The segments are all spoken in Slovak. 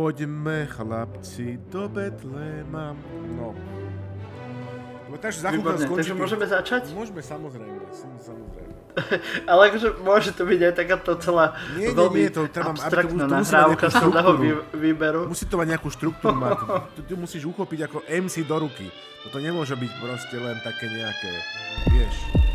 poďme chlapci do Betléma. No. No, takže za Výborné, takže môžeme začať? Môžeme, samozrejme, samozrejme. Ale akože môže to byť aj takáto celá nie, veľmi nie, nie, to treba, abstraktná to, nahrávka toho výberu. Musí to mať nejakú štruktúru, mať. Ty, ty musíš uchopiť ako MC do ruky. Toto nemôže byť proste len také nejaké, vieš.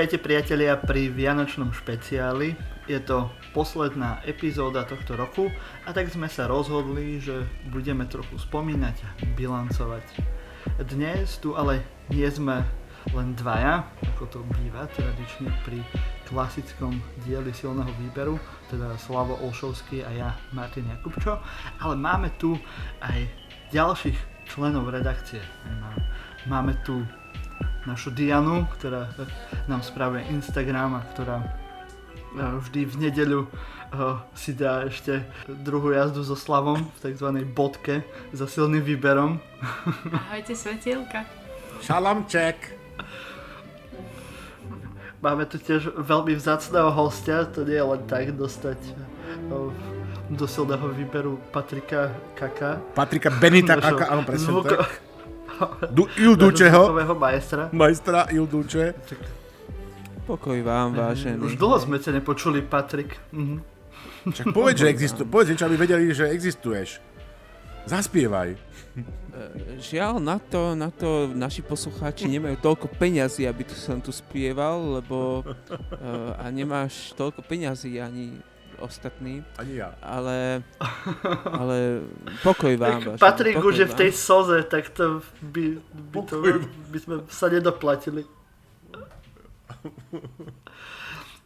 Vítajte priatelia pri Vianočnom špeciáli. Je to posledná epizóda tohto roku a tak sme sa rozhodli, že budeme trochu spomínať a bilancovať. Dnes tu ale nie sme len dvaja, ako to býva tradične pri klasickom dieli silného výberu, teda Slavo Olšovský a ja Martin Jakubčo, ale máme tu aj ďalších členov redakcie. Máme tu našu Dianu, ktorá nám spravuje Instagram a ktorá e, vždy v nedeľu uh, si dá ešte druhú jazdu so Slavom v tzv. bodke za silným výberom. Ahojte svetielka. Šalamček. Máme tu tiež veľmi vzácného hostia, to nie je len tak dostať uh, do silného výberu Patrika Kaka. Patrika Benita Kaka, áno, presne zvuk- tak Du, Ildučeho. majstra. Majstra Ilduče. Pokoj vám, vážený. Už dlho sme ťa nepočuli, Patrik. Mhm. Čak povedz, že existu- povedz niečo, aby vedeli, že existuješ. Zaspievaj. E, žiaľ, na to, na to naši poslucháči nemajú toľko peňazí, aby tu som tu spieval, lebo uh, a nemáš toľko peňazí ani ostatní. Ani ja. Ale, ale pokoj vám. Tak Patrik už je v tej soze, tak to by, by, to, by sme sa nedoplatili.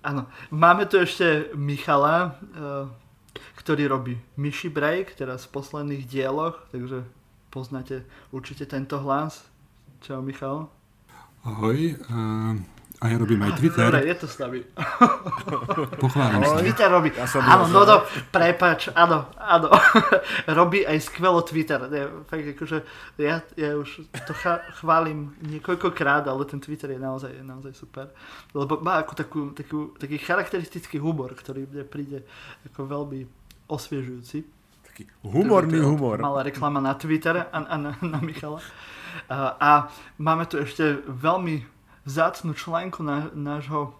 Áno, máme tu ešte Michala, eh, ktorý robí Myši Break, teraz v posledných dieloch, takže poznáte určite tento hlas. Čau Michal. Ahoj, uh, a ja robím aj Twitter. Dobre, je to s nami. Pochválim sa. Twitter robí. Ja som áno, no to, prepač, áno, áno. robí aj skvelo Twitter. Ne, fakt, akože, ja, ja už to chválim niekoľkokrát, ale ten Twitter je naozaj, je naozaj super. Lebo má ako takú, takú, taký charakteristický humor, ktorý mne príde ako veľmi osviežujúci. Taký humorný humor. Malá reklama na Twitter a, a na, na Michala. A, a máme tu ešte veľmi vzácnu článku na, nášho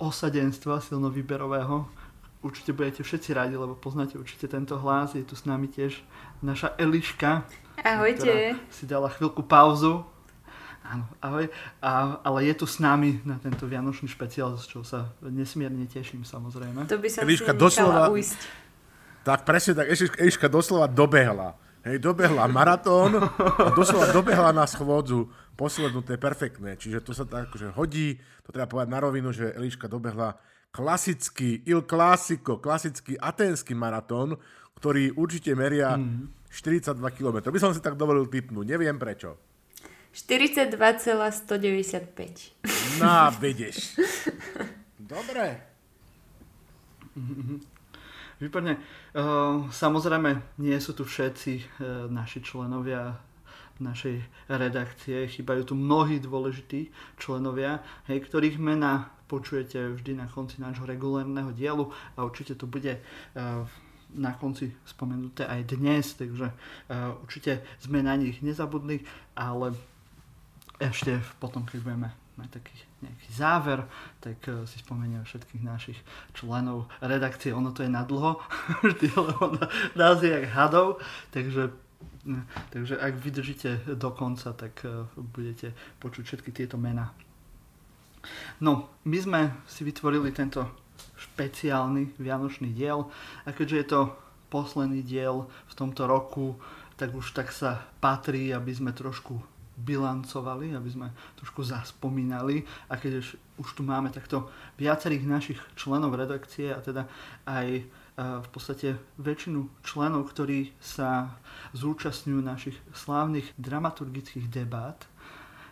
osadenstva silnovýberového. Určite budete všetci radi, lebo poznáte určite tento hlas. Je tu s nami tiež naša Eliška. Ahojte. si dala chvíľku pauzu. Áno, ahoj. A, ale je tu s nami na tento Vianočný špeciál, z čoho sa nesmierne teším samozrejme. To by sa Eliška doslova, ujsť. Tak presne tak, Eliška doslova dobehla. Hej, dobehla maratón a doslova dobehla na schôdzu poslednú, to je perfektné. Čiže to sa tak akože hodí, to treba povedať na rovinu, že Eliška dobehla klasický, il clasico, klasický aténsky maratón, ktorý určite meria mm. 42 km. By som si tak dovolil typnúť, neviem prečo. 42,195. No, vidíš. Dobre. Výborne. Uh, samozrejme, nie sú tu všetci uh, naši členovia našej redakcie. Chýbajú tu mnohí dôležití členovia, hej, ktorých mena počujete vždy na konci nášho regulárneho dielu a určite to bude uh, na konci spomenuté aj dnes, takže uh, určite sme na nich nezabudli, ale ešte potom, keď budeme mať taký nejaký záver, tak uh, si spomenieme všetkých našich členov redakcie. Ono to je na dlho, vždy, lebo nás je jak hadov, takže Takže ak vydržíte do konca, tak e, budete počuť všetky tieto mená. No, my sme si vytvorili tento špeciálny vianočný diel a keďže je to posledný diel v tomto roku, tak už tak sa patrí, aby sme trošku bilancovali, aby sme trošku zaspomínali a keď už, už tu máme takto viacerých našich členov redakcie a teda aj v podstate väčšinu členov, ktorí sa zúčastňujú našich slávnych dramaturgických debát.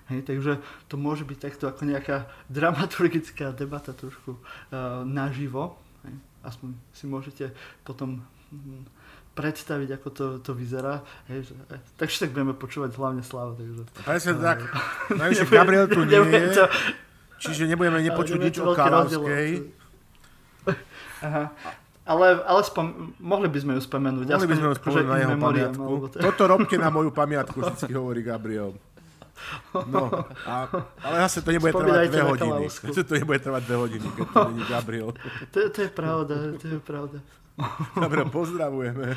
Hej, takže to môže byť takto ako nejaká dramaturgická debata trošku uh, naživo. Hej. Aspoň si môžete potom hm, predstaviť, ako to, to vyzerá. Hej, že, eh, takže tak budeme počúvať hlavne Slava. Takže, Presne uh, tak. Najvyššie Gabriel tu nie je, to, čiže nebudeme nepočuť nič o Kalavskej. Aha. Ale, ale spom- mohli by sme ju spomenúť. Mohli by sme ju spomenúť na jeho pamiatku. To... Toto robte na moju pamiatku, vždy hovorí Gabriel. No, a, ale zase to nebude trvať dve hodiny. Zase to nebude trvať dve hodiny, keď to není Gabriel. To, to je pravda, to je pravda. Dobre, pozdravujeme.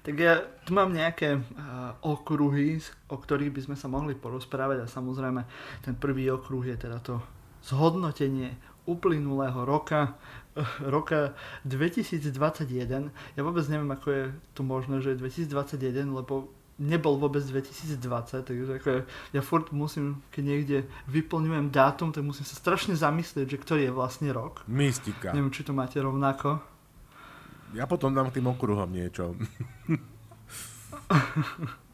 Tak ja tu mám nejaké uh, okruhy, o ktorých by sme sa mohli porozprávať a samozrejme ten prvý okruh je teda to zhodnotenie uplynulého roka, roka 2021. Ja vôbec neviem, ako je to možné, že je 2021, lebo nebol vôbec 2020, takže ako ja, ja furt musím, keď niekde vyplňujem dátum, tak musím sa strašne zamyslieť, že ktorý je vlastne rok. Mystika. Neviem, či to máte rovnako. Ja potom dám tým okruhom niečo.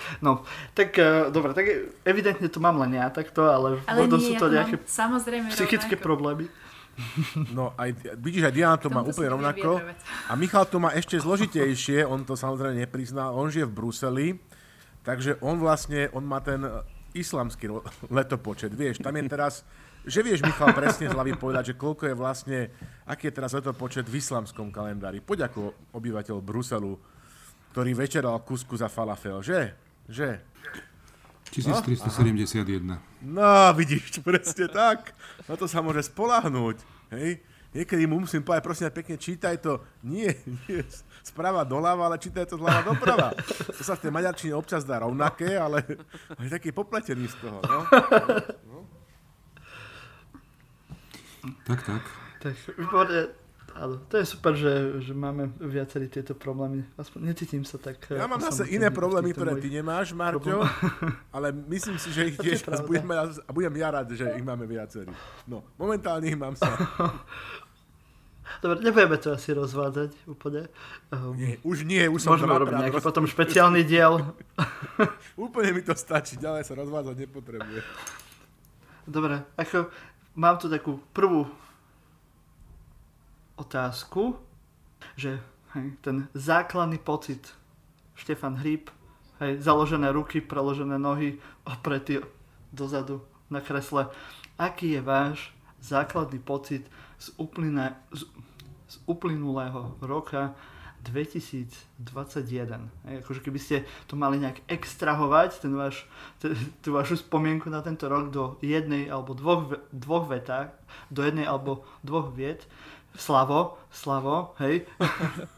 No, tak uh, dobre, tak evidentne to mám len ja takto, ale, ale možno sú to nejaké samozrejme psychické rovnako. problémy. No, aj, vidíš, aj Diana to má úplne rovnako. A Michal to má ešte zložitejšie, on to samozrejme neprizná, on žije v Bruseli, takže on vlastne, on má ten islamský letopočet, vieš, tam je teraz, že vieš, Michal, presne z hlavy povedať, že koľko je vlastne, aký je teraz letopočet v islamskom kalendári. Poď ako obyvateľ Bruselu, ktorý večeral kusku za falafel, že? Že? 1371. No, vidíš, presne tak. Na to sa môže spolahnúť. Hej? Niekedy mu musím povedať, prosím, pekne čítaj to. Nie, nie sprava doľava, ale čítaj to zľava doprava. To sa v tej maďarčine občas dá rovnaké, ale je taký popletený z toho. No? No? Tak, tak. Tak, výborne. Áno, to je super, že, že máme viacerí tieto problémy. Aspoň necítim sa tak... Ja mám zase iné problémy, ktoré ty nemáš, Marťo, ale myslím si, že ich tiež budeme, a budem ja rád, že ich máme viacerí. No, momentálne ich mám sa. Dobre, nebudeme to asi rozvádzať úplne. Um, nie, už nie, už som Môžeme robiť nejaký roz... potom špeciálny diel. úplne mi to stačí, ďalej sa rozvádzať nepotrebuje. Dobre, ako mám tu takú prvú otázku, že hej, ten základný pocit Štefan Hríb, hej, založené ruky, preložené nohy, opretý dozadu na kresle. Aký je váš základný pocit z, uplyne, z, z uplynulého roka 2021. Hej, akože keby ste to mali nejak extrahovať, ten váš, t- tú vašu spomienku na tento rok do jednej alebo dvoch, dvoch vetách, do jednej alebo dvoch viet, Slavo, Slavo, hej.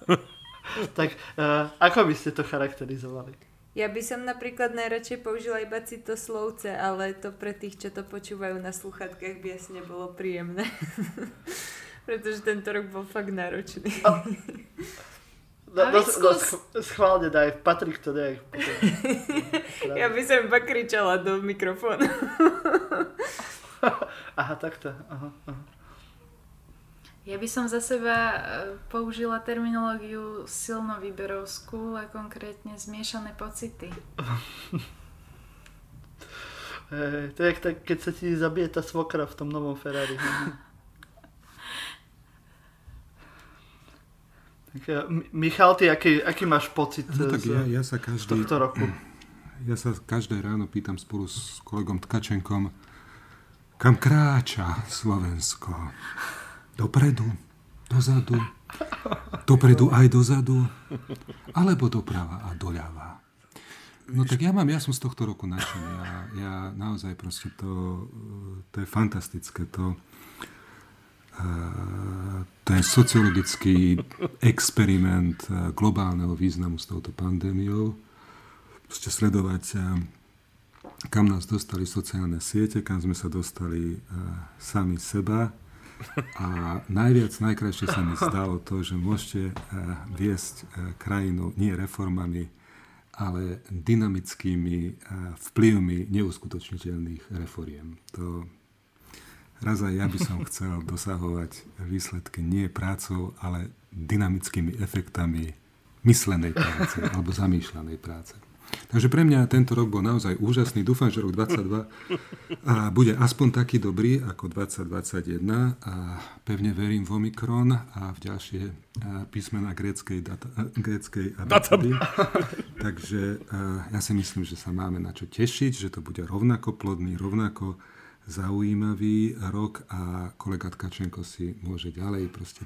tak uh, ako by ste to charakterizovali? Ja by som napríklad najradšej použila iba citoslovce, ale to pre tých, čo to počúvajú na sluchatkách, by asi nebolo príjemné. Pretože tento rok bol fakt náročný. No, no, no, schválne daj, Patrik to daj. ja by som iba kričala do mikrofónu. aha, takto. Aha, aha. Ja by som za seba e, použila terminológiu silno výberovskú a konkrétne zmiešané pocity. Hey, to je tak, keď sa ti zabije tá svokra v tom novom Ferrari. tak, e, Michal, ty aký, aký máš pocit no, tak z, ja, ja sa každý, tohto roku? Ja sa každé ráno pýtam spolu s kolegom Tkačenkom, kam kráča Slovensko dopredu, dozadu, dopredu aj dozadu, alebo doprava a doľava. No tak ja mám, ja som z tohto roku nadšený. Ja, ja naozaj proste to, to je fantastické. To, ten sociologický experiment globálneho významu s touto pandémiou. Proste sledovať, kam nás dostali sociálne siete, kam sme sa dostali sami seba A najviac, najkrajšie sa mi zdalo to, že môžete viesť krajinu nie reformami, ale dynamickými vplyvmi neuskutočniteľných reforiem. To raz aj ja by som chcel dosahovať výsledky nie prácou, ale dynamickými efektami myslenej práce alebo zamýšľanej práce. Takže pre mňa tento rok bol naozaj úžasný. Dúfam, že rok 2022 bude aspoň taký dobrý ako 2021 a pevne verím v Omikron a v ďalšie písmená gréckej, data, gréckej abecedy. Takže ja si myslím, že sa máme na čo tešiť, že to bude rovnako plodný, rovnako zaujímavý rok a kolega Tkačenko si môže ďalej proste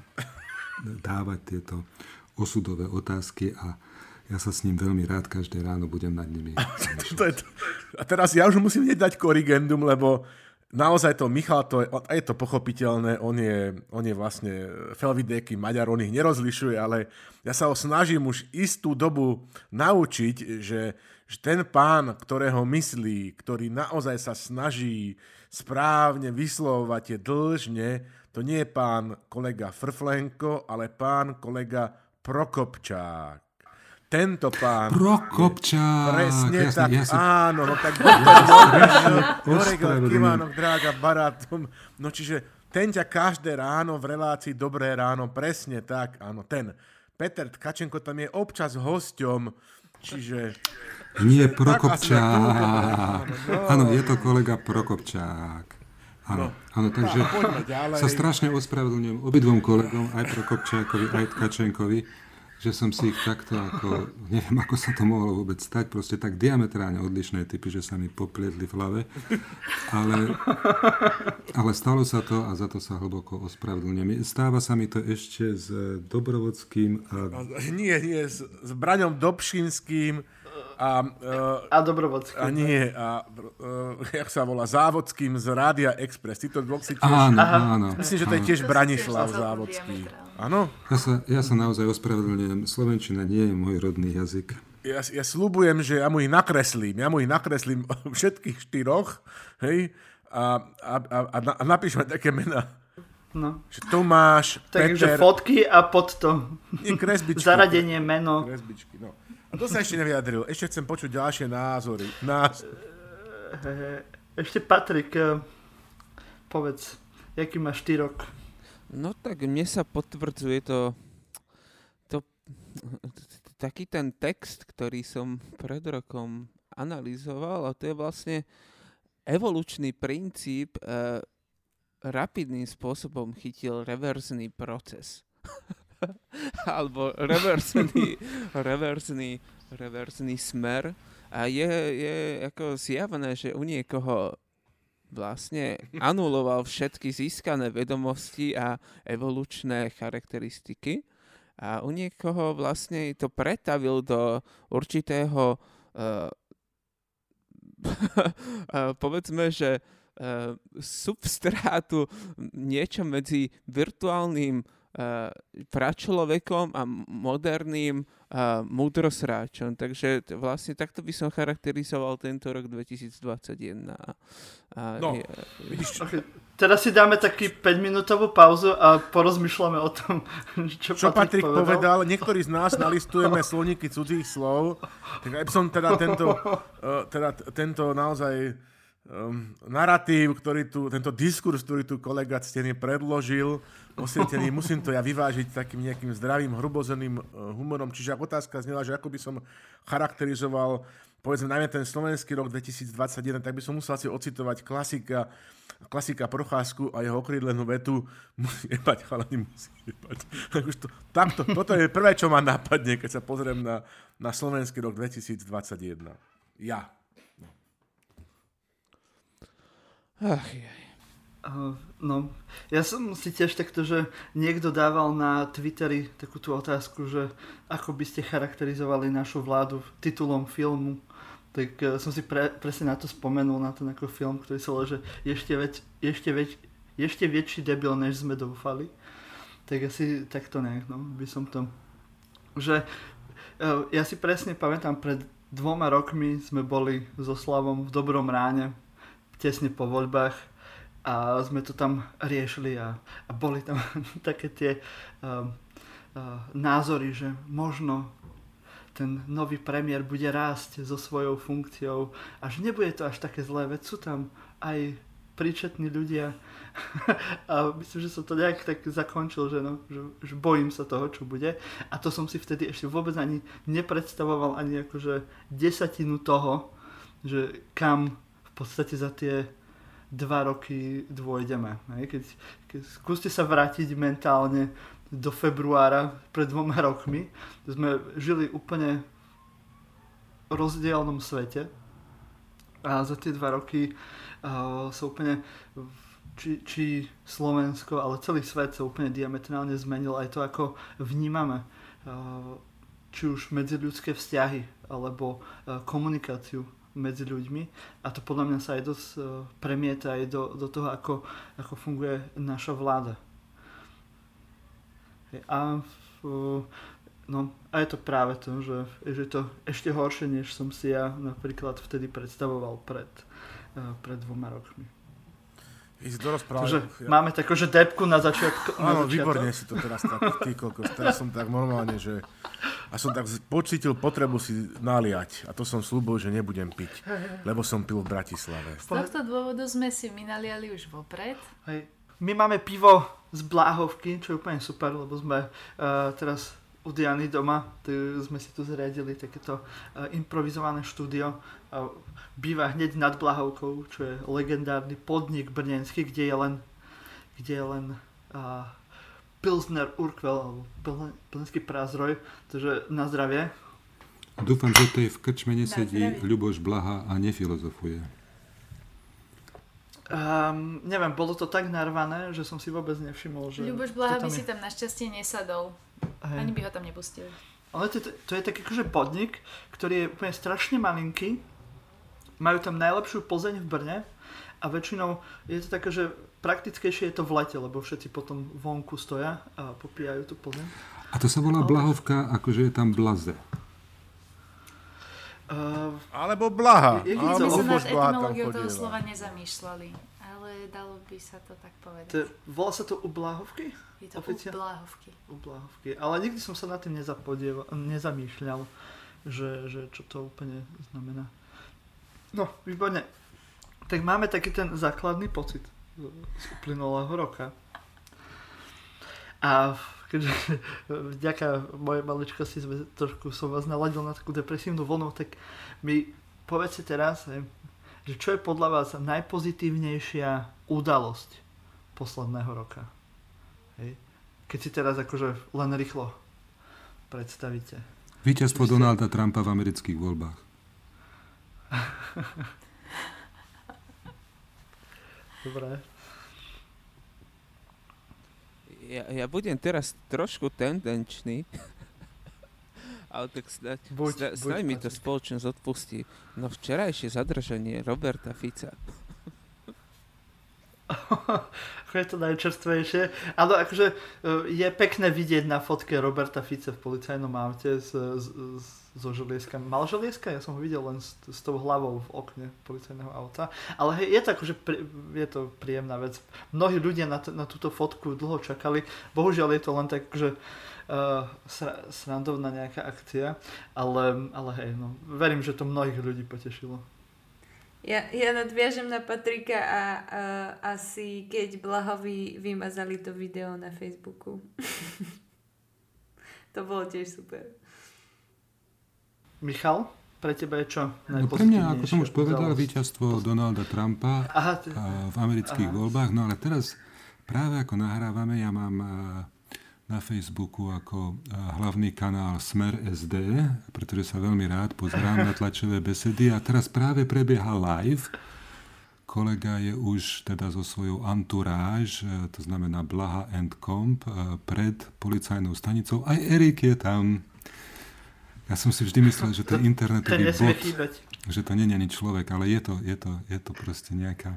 dávať tieto osudové otázky a ja sa s ním veľmi rád každé ráno budem nad nimi. A teraz ja už musím hneď dať korigendum, lebo naozaj to Michal, to je, je to pochopiteľné, on je, on je vlastne felvidéky Maďar, on ich nerozlišuje, ale ja sa ho snažím už istú dobu naučiť, že, že ten pán, ktorého myslí, ktorý naozaj sa snaží správne vyslovovať je dlžne, to nie je pán kolega Frflenko, ale pán kolega Prokopčák tento pán... Prokopčák. Presne jasne, tak, jasne. áno, no tak Goregel, Kivánok, Drága, Barátom. No čiže ten ťa každé ráno v relácii Dobré ráno, presne tak, áno, ten. Peter Tkačenko tam je občas hosťom, čiže... Nie Prokopčák. Áno, je to kolega Prokopčák. Áno, no, áno, takže sa strašne ospravedlňujem obidvom kolegom, aj Prokopčákovi, aj Tkačenkovi že som si ich takto ako, neviem ako sa to mohlo vôbec stať, proste tak diametrálne odlišné typy, že sa mi poplietli v hlave. Ale, ale stalo sa to a za to sa hlboko ospravedlňujem. Stáva sa mi to ešte s Dobrovodským a... Nie, nie, s, s Braňom Dobšinským a, uh, a Dobrovodským. A nie, a uh, jak sa volá, Závodským z Rádia Express. Títo dvoch si tiež... Áno, áno. Myslím, že to je tiež Branislav Závodský. Áno? Ja sa, ja sa naozaj ospravedlňujem. Slovenčina nie je môj rodný jazyk. Ja, ja slúbujem, že ja mu ich nakreslím. Ja mu ich nakreslím všetkých štyroch. Hej? A, a, a, a napíšme také mená. No. Že Tomáš, Takže Peter... fotky a pod to. Nie, kresbičky. Zaradenie, meno. Kresbičky, no. A to sa ešte nevyjadril. Ešte chcem počuť ďalšie názory. Nás... Ešte Patrik, eh, povedz, jaký máš ty rok? No tak mne sa potvrdzuje to, to taký ten text, ktorý som pred rokom analyzoval a to je vlastne evolučný princíp e, rapidným spôsobom chytil reverzný proces. Alebo reverzný, reverzný, reverzný smer. A je, je ako zjavné, že u niekoho vlastne anuloval všetky získané vedomosti a evolučné charakteristiky a u niekoho vlastne to pretavil do určitého uh, povedzme, že uh, substrátu niečo medzi virtuálnym pračlovekom a moderným uh, múdrosráčom. Takže t- vlastne takto by som charakterizoval tento rok 2021. A no, je, vidíš, okay. Teraz si dáme taký 5-minútovú pauzu a porozmýšľame o tom, čo, čo Patrik, povedal. povedal. Niektorí z nás nalistujeme slovníky cudzích slov. Tak aj som teda tento, uh, teda tento naozaj um, narratív, ktorý tu, tento diskurs, ktorý tu kolega Ctený predložil, osvietený, musím to ja vyvážiť takým nejakým zdravým, hrubozeným uh, humorom. Čiže ak otázka znela, že ako by som charakterizoval povedzme najmä ten slovenský rok 2021, tak by som musel si ocitovať klasika, klasika Procházku a jeho okrídlenú vetu musí jebať, chalani musí jebať. to, tamto, toto je prvé, čo ma napadne, keď sa pozriem na, na slovenský rok 2021. Ja. Ach, jaj. No, ja som si tiež takto, že niekto dával na Twitteri takú tú otázku, že ako by ste charakterizovali našu vládu titulom filmu, tak uh, som si pre, presne na to spomenul, na ten ako film, ktorý sa že ešte, veď, ešte, veď, ešte väčší debil, než sme dúfali. Tak asi takto nejak, no, by som to... Že uh, ja si presne pamätám, pred dvoma rokmi sme boli so Slavom v Dobrom ráne, tesne po voľbách a sme to tam riešili a, a boli tam také tie uh, uh, názory, že možno ten nový premiér bude rásť so svojou funkciou a že nebude to až také zlé, veď sú tam aj príčetní ľudia. A myslím, že som to nejak tak zakončil, že, no, že, že bojím sa toho, čo bude. A to som si vtedy ešte vôbec ani nepredstavoval ani akože desatinu toho, že kam podstate za tie dva roky dôjdeme. Keď, keď skúste sa vrátiť mentálne do februára pred dvoma rokmi, sme žili úplne v rozdielnom svete a za tie dva roky uh, sa úplne či, či Slovensko, ale celý svet sa úplne diametrálne zmenil aj to, ako vnímame uh, či už medziľudské vzťahy alebo uh, komunikáciu medzi ľuďmi a to podľa mňa sa aj dosť uh, premieta aj do, do toho, ako, ako funguje naša vláda. A, uh, no, a je to práve to, že, je to ešte horšie, než som si ja napríklad vtedy predstavoval pred, uh, pred dvoma rokmi. Ísť do rozprávania. Takže ja. máme takú, že depku na začiatku. Áno, výborne si to teraz tak, ty kokos. Teraz som tak normálne, že... A som tak pocítil potrebu si naliať. A to som slúbil, že nebudem piť. Lebo som pil v Bratislave. Z tohto dôvodu sme si my naliali už vopred. Hej. My máme pivo z Bláhovky, čo je úplne super, lebo sme uh, teraz u Diany doma. Tu sme si tu zriadili takéto uh, improvizované štúdio. Uh, býva hneď nad Blahovkou, čo je legendárny podnik brnenský, kde je len, kde je len uh, Pilsner Urquell, alebo Pilsnerský prázroj, takže na zdravie. Dúfam, že to je v krčme nesedí Ľuboš Blaha a nefilozofuje. Um, neviem, bolo to tak narvané, že som si vôbec nevšimol, že... Ľuboš Blaha by si tam našťastie nesadol. Hej. Ani by ho tam nepustili. Ale to, to, je taký akože podnik, ktorý je úplne strašne malinký, majú tam najlepšiu Plzeň v Brne a väčšinou je to také, že praktickejšie je to v lete, lebo všetci potom vonku stoja a popíjajú tú Plzeň. A to sa volá Blahovka, akože je tam blaze. Uh, Alebo blaha. Je, je, Alebo my sa nad etymológiou toho slova nezamýšľali, ale dalo by sa to tak povedať. To, volá sa to u Blahovky? Je to Oficiál? u Blahovky. U Blahovky. Ale nikdy som sa nad tým nezamýšľal, že, že čo to úplne znamená. No, výborne. Tak máme taký ten základný pocit z uplynulého roka. A keďže vďaka mojej maličkosti trošku som vás naladil na takú depresívnu vlnu, tak mi povedzte teraz, že čo je podľa vás najpozitívnejšia udalosť posledného roka? Hej. Keď si teraz akože len rýchlo predstavíte. Víťazstvo Donalda Trumpa v amerických voľbách. Dobre. Ja, ja budem teraz trošku tendenčný, ale tak snáď, buď, snáď, snáď mi to spoločnosť odpustí. No včerajšie zadržanie Roberta Fica. je to najčerstvejšie. Ale akože e, je pekné vidieť na fotke Roberta Fice v policajnom aute s, s, so želieska. Mal želieska? Ja som ho videl len s, s tou hlavou v okne policajného auta. Ale hej, je to akože je to príjemná vec. Mnohí ľudia na, t- na túto fotku dlho čakali. Bohužiaľ je to len tak, že uh, sra, srandovná nejaká akcia. Ale, ale hej, no, verím, že to mnohých ľudí potešilo. Ja, ja nadviažem na Patrika a, a asi keď Blahovi vymazali to video na Facebooku. to bolo tiež super. Michal, pre teba je čo no pre mňa, ako som už povedal, víťazstvo Donalda Trumpa Aha, t- v amerických Aha. voľbách. No ale teraz práve ako nahrávame, ja mám na Facebooku ako hlavný kanál Smer SD, pretože sa veľmi rád pozerám na tlačové besedy a teraz práve prebieha live. Kolega je už teda so svojou entourage, e, to znamená Blaha and Comp, e, pred policajnou stanicou. Aj Erik je tam. Ja som si vždy myslel, že je internetový bot, že to nie je ani človek, ale je to, je to, je to proste nejaká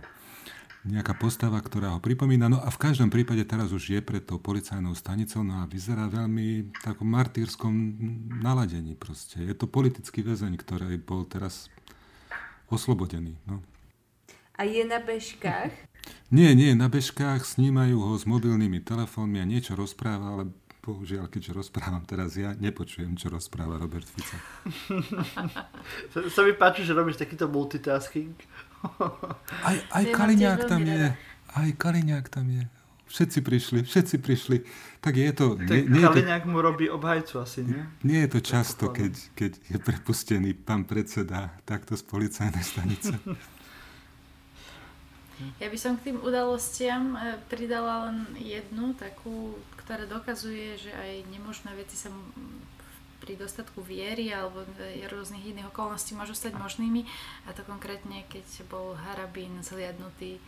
nejaká postava, ktorá ho pripomína. No a v každom prípade teraz už je pred tou policajnou stanicou no a vyzerá veľmi takom martýrskom naladení proste. Je to politický väzeň, ktorý bol teraz oslobodený. No. A je na bežkách? Nie, nie, na bežkách snímajú ho s mobilnými telefónmi a niečo rozpráva, ale bohužiaľ, keďže rozprávam teraz ja, nepočujem, čo rozpráva Robert Fico. sa, sa mi páči, že robíš takýto multitasking. Aj, aj Kaliňák tam je. Aj Kaliňák tam je. Všetci prišli, všetci prišli. Tak je to... Tak nie, nie Kaliňák to, mu robí obhajcu asi, nie? Nie je to často, keď, keď je prepustený pán predseda takto z policajnej stanice. Ja by som k tým udalostiam e, pridala len jednu, takú, ktorá dokazuje, že aj nemožné veci sa pri dostatku viery alebo rôznych iných okolností môžu stať možnými. A to konkrétne, keď bol Harabín zliadnutý e,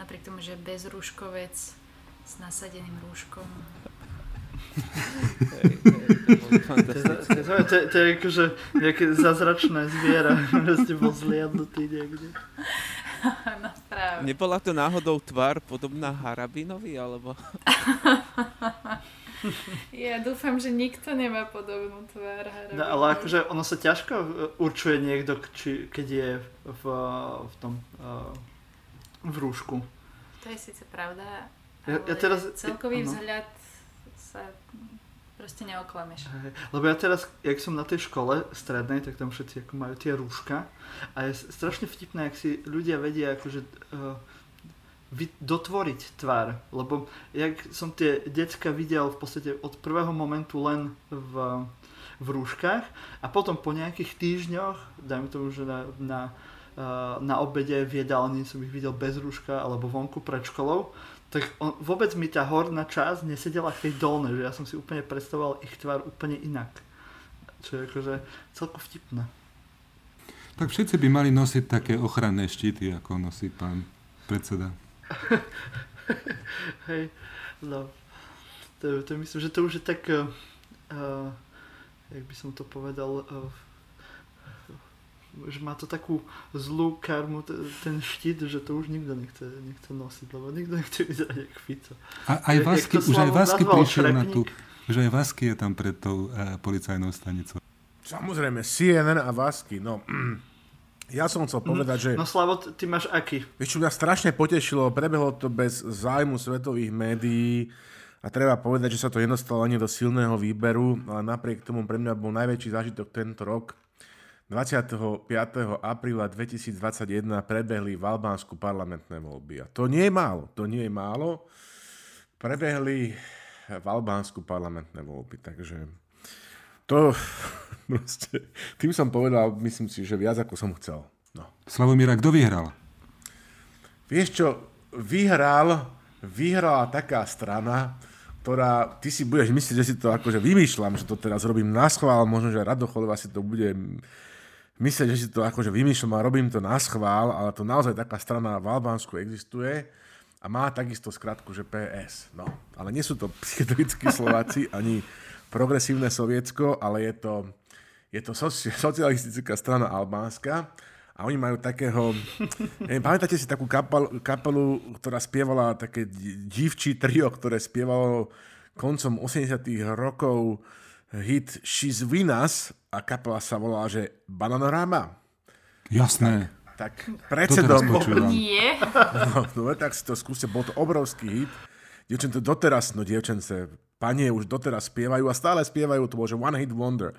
napriek tomu, že bez rúškovec s nasadeným rúškom. To je akože nejaké zázračné zviera, že ste bol zliadnutý niekde. no práve. Nebola to náhodou tvár podobná Harabinovi, alebo... ja dúfam, že nikto nemá podobnú tvár Harabinovi. No, ale akože ono sa ťažko určuje niekto, či, keď je v, v tom uh, v rúšku. To je síce pravda, ja, ja teraz, celkový vzhľad sa proste neoklameš. Lebo ja teraz, jak som na tej škole strednej, tak tam všetci ako majú tie rúška a je strašne vtipné, ak si ľudia vedia akože uh, dotvoriť tvár, lebo jak som tie decka videl v podstate od prvého momentu len v, v rúškach a potom po nejakých týždňoch, dajme tomu, že na, na, uh, na obede v jedálni som ich videl bez rúška alebo vonku pred školou, tak on, vôbec mi tá horná časť nesedela v tej dolnej, že ja som si úplne predstavoval ich tvár úplne inak. Čo je akože celko vtipné. Tak všetci by mali nosiť také ochranné štíty, ako nosí pán predseda. Hej, no. To, to myslím, že to už je tak, uh, jak by som to povedal, uh, že má to takú zlú karmu, ten štít, že to už nikto nechce, nechce nosiť, lebo nikto nechce vyzerať jak Fico. A, aj Vasky, už aj Vasky prišiel na tú, už aj Vasky je tam pred tou uh, policajnou stanicou. Samozrejme, CNN a Vasky, no... Ja som chcel povedať, že... No Slavo, ty máš aký? Vieš, čo mňa strašne potešilo, prebehlo to bez zájmu svetových médií a treba povedať, že sa to nedostalo ani do silného výberu, ale napriek tomu pre mňa bol najväčší zážitok tento rok, 25. apríla 2021 prebehli v Albánsku parlamentné voľby. A to nie je málo, to nie je málo. Prebehli v Albánsku parlamentné voľby, takže to proste, tým som povedal, myslím si, že viac ako som chcel. No. Slavomíra, kto vyhral? Vieš čo, vyhral, vyhrala taká strana, ktorá, ty si budeš myslieť, že si to akože vymýšľam, že to teraz robím na schvál, možno, že Radocholová si to bude myslieť, že si to akože vymýšľam a robím to na schvál, ale to naozaj taká strana v Albánsku existuje a má takisto skratku, že PS. No, ale nie sú to psychedelickí Slováci ani progresívne Sovietsko, ale je to, je to soci, socialistická strana Albánska a oni majú takého, neviem, pamätáte si takú kapel, kapelu, ktorá spievala také divčí trio, ktoré spievalo koncom 80 rokov hit She's Winas a kapela sa volá, že Bananorama. Jasné. Tak, tak predsedom... Nie. No, no, tak si to skúste, bol to obrovský hit. Dievčence doteraz, no dievčence, panie už doteraz spievajú a stále spievajú, to bol že One Hit Wonder.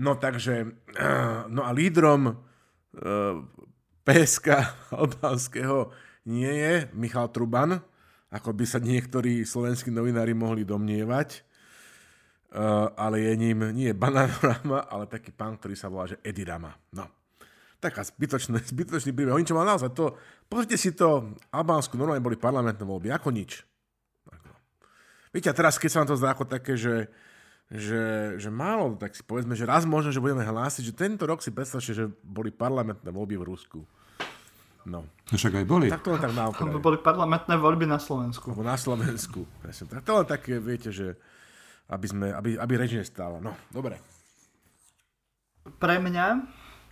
No takže, no a lídrom uh, PSK albánskeho nie je Michal Truban, ako by sa niektorí slovenskí novinári mohli domnievať. Uh, ale je ním nie Bananarama, ale taký pán, ktorý sa volá, že Edi Rama. No. Taká zbytočný, zbytočný príbeh. On čo mal naozaj to, pozrite si to, Albánsku normálne boli parlamentné voľby, ako nič. Ako. Viete, a teraz, keď sa vám to zdá ako také, že, že, že málo, tak si povedzme, že raz možno, že budeme hlásiť, že tento rok si predstavte, že boli parlamentné voľby v Rusku. No. No však aj boli. Tak to len tak na okraj. Boli parlamentné voľby na Slovensku. Alebo na Slovensku. Presne. Tak to len také, viete, že aby, sme, aby, aby reč nestála. No, dobre. Pre mňa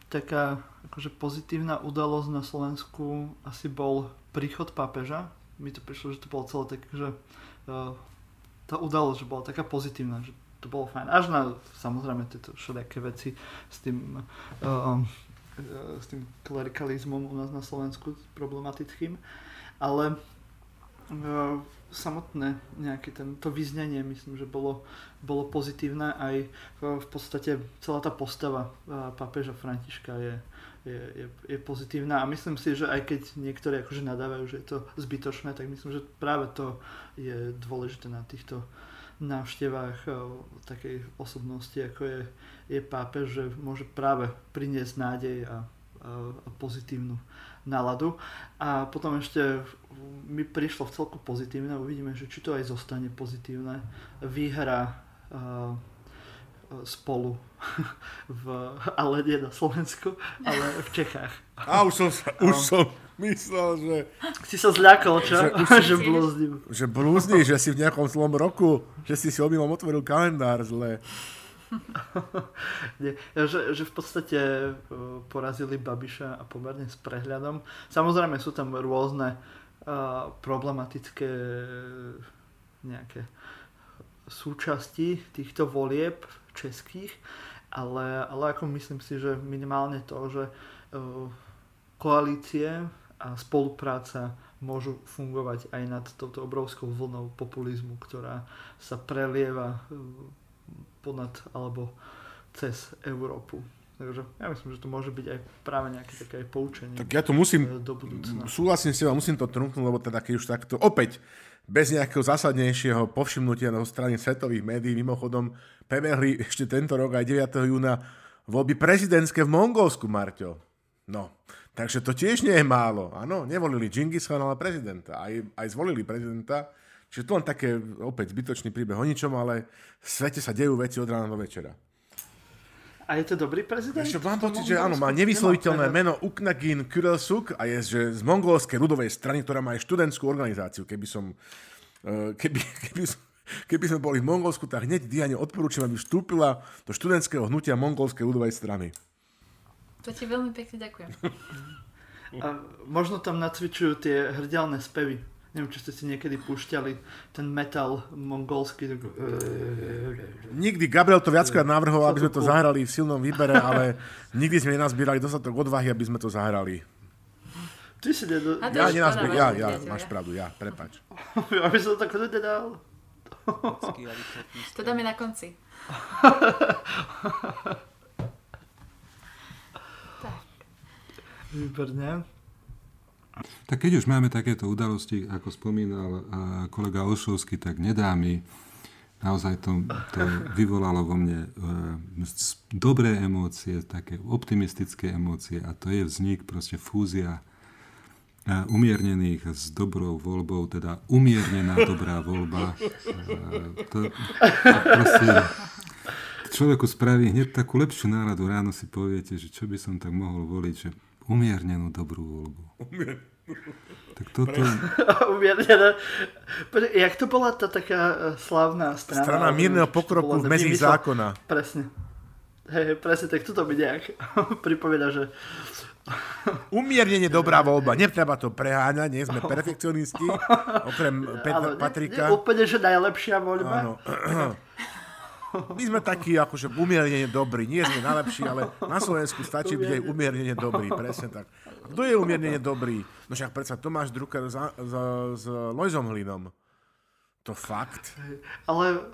taká akože pozitívna udalosť na Slovensku asi bol príchod pápeža. Mi to prišlo, že to bolo celé tak, že uh, tá udalosť že bola taká pozitívna, že to bolo fajn. Až na samozrejme tieto všelijaké veci s tým, uh, uh, s tým klerikalizmom u nás na Slovensku problematickým. ale uh, samotné nejaké tento vyznanie myslím, že bolo, bolo pozitívne aj v podstate celá tá postava pápeža Františka je, je, je, je pozitívna a myslím si, že aj keď niektorí akože nadávajú, že je to zbytočné, tak myslím, že práve to je dôležité na týchto návštevách takej osobnosti, ako je, je pápež, že môže práve priniesť nádej a, a, pozitívnu náladu. A potom ešte mi prišlo v celku pozitívne, uvidíme, že či to aj zostane pozitívne. Výhra uh, spolu v, ale nie na Slovensku, ale v Čechách. A už som, už som myslel, že... Si sa zľakol, čo? Že, už, že blúznim. Že blúzni, že si v nejakom zlom roku, že si si omylom otvoril kalendár zle. Nie, že, že v podstate e, porazili Babiša a pomerne s prehľadom. Samozrejme sú tam rôzne uh, problematické nejaké súčasti týchto volieb českých, ale, ale ako myslím si, že minimálne to, že uh, koalície a spolupráca môžu fungovať aj nad touto obrovskou vlnou populizmu, ktorá sa prelieva ponad alebo cez Európu. Takže ja myslím, že to môže byť aj práve nejaké také poučenie. Tak ja to musím, e, do budúcna. súhlasím s tebou, musím to trúknuť, lebo teda keď už takto, opäť, bez nejakého zásadnejšieho povšimnutia na strane svetových médií, mimochodom, prebehli ešte tento rok aj 9. júna voľby prezidentské v Mongolsku, Marťo. No, takže to tiež nie je málo. Áno, nevolili Džingis Khan, ale prezidenta. Aj, aj zvolili prezidenta Čiže to len také opäť zbytočný príbeh o ničom, ale v svete sa dejú veci od rána do večera. A je to dobrý prezident? Ešte mám pocit, že áno, má nevysloviteľné meno Uknagin Kurelsuk a je že z mongolskej ľudovej strany, ktorá má aj študentskú organizáciu. Keby som, eh, keby, keby, keby sme boli v Mongolsku, tak hneď Diane odporúčam, aby vstúpila do študentského hnutia mongolskej ľudovej strany. To ti veľmi pekne ďakujem. A možno tam nacvičujú tie hrdialné spevy. Neviem, či ste si niekedy púšťali ten metal mongolský. Nikdy. Gabriel to viackrát navrhoval, aby sme to zahrali v silnom výbere, ale nikdy sme nenazbierali dostatok odvahy, aby sme to zahrali. Ty si nedo... Ja, nenazbier, ja, ja, máš pravdu, ja, prepač. Aby som to tak nedal. To dáme na konci. tak. Výborne. Tak keď už máme takéto udalosti, ako spomínal kolega Olšovský, tak nedá mi naozaj to, to vyvolalo vo mne uh, dobré emócie, také optimistické emócie a to je vznik, proste fúzia uh, umiernených s dobrou voľbou, teda umiernená dobrá voľba. To, to proste človeku spraví hneď takú lepšiu náladu. Ráno si poviete, že čo by som tak mohol voliť, že umiernenú dobrú voľbu. Tak toto... Umiernená. Jak to bola tá taká e, slavná strana? Strana mírneho pokroku v mezích zákona. Presne. Hej, presne, tak toto mi nejak pripomína, že... Umiernenie dobrá voľba. Netreba to preháňať, nie sme perfekcionisti, okrem Petra, Patrika. Nie, nie úplne, že najlepšia voľba. Áno. My sme takí akože umiernene dobrí. Nie sme najlepší, ale na Slovensku stačí byť aj umiernene dobrý. Presne tak. Kto je umiernene dobrý? No však predsa Tomáš Drucker za, za, s Lojzom Hlinom. To fakt. Ale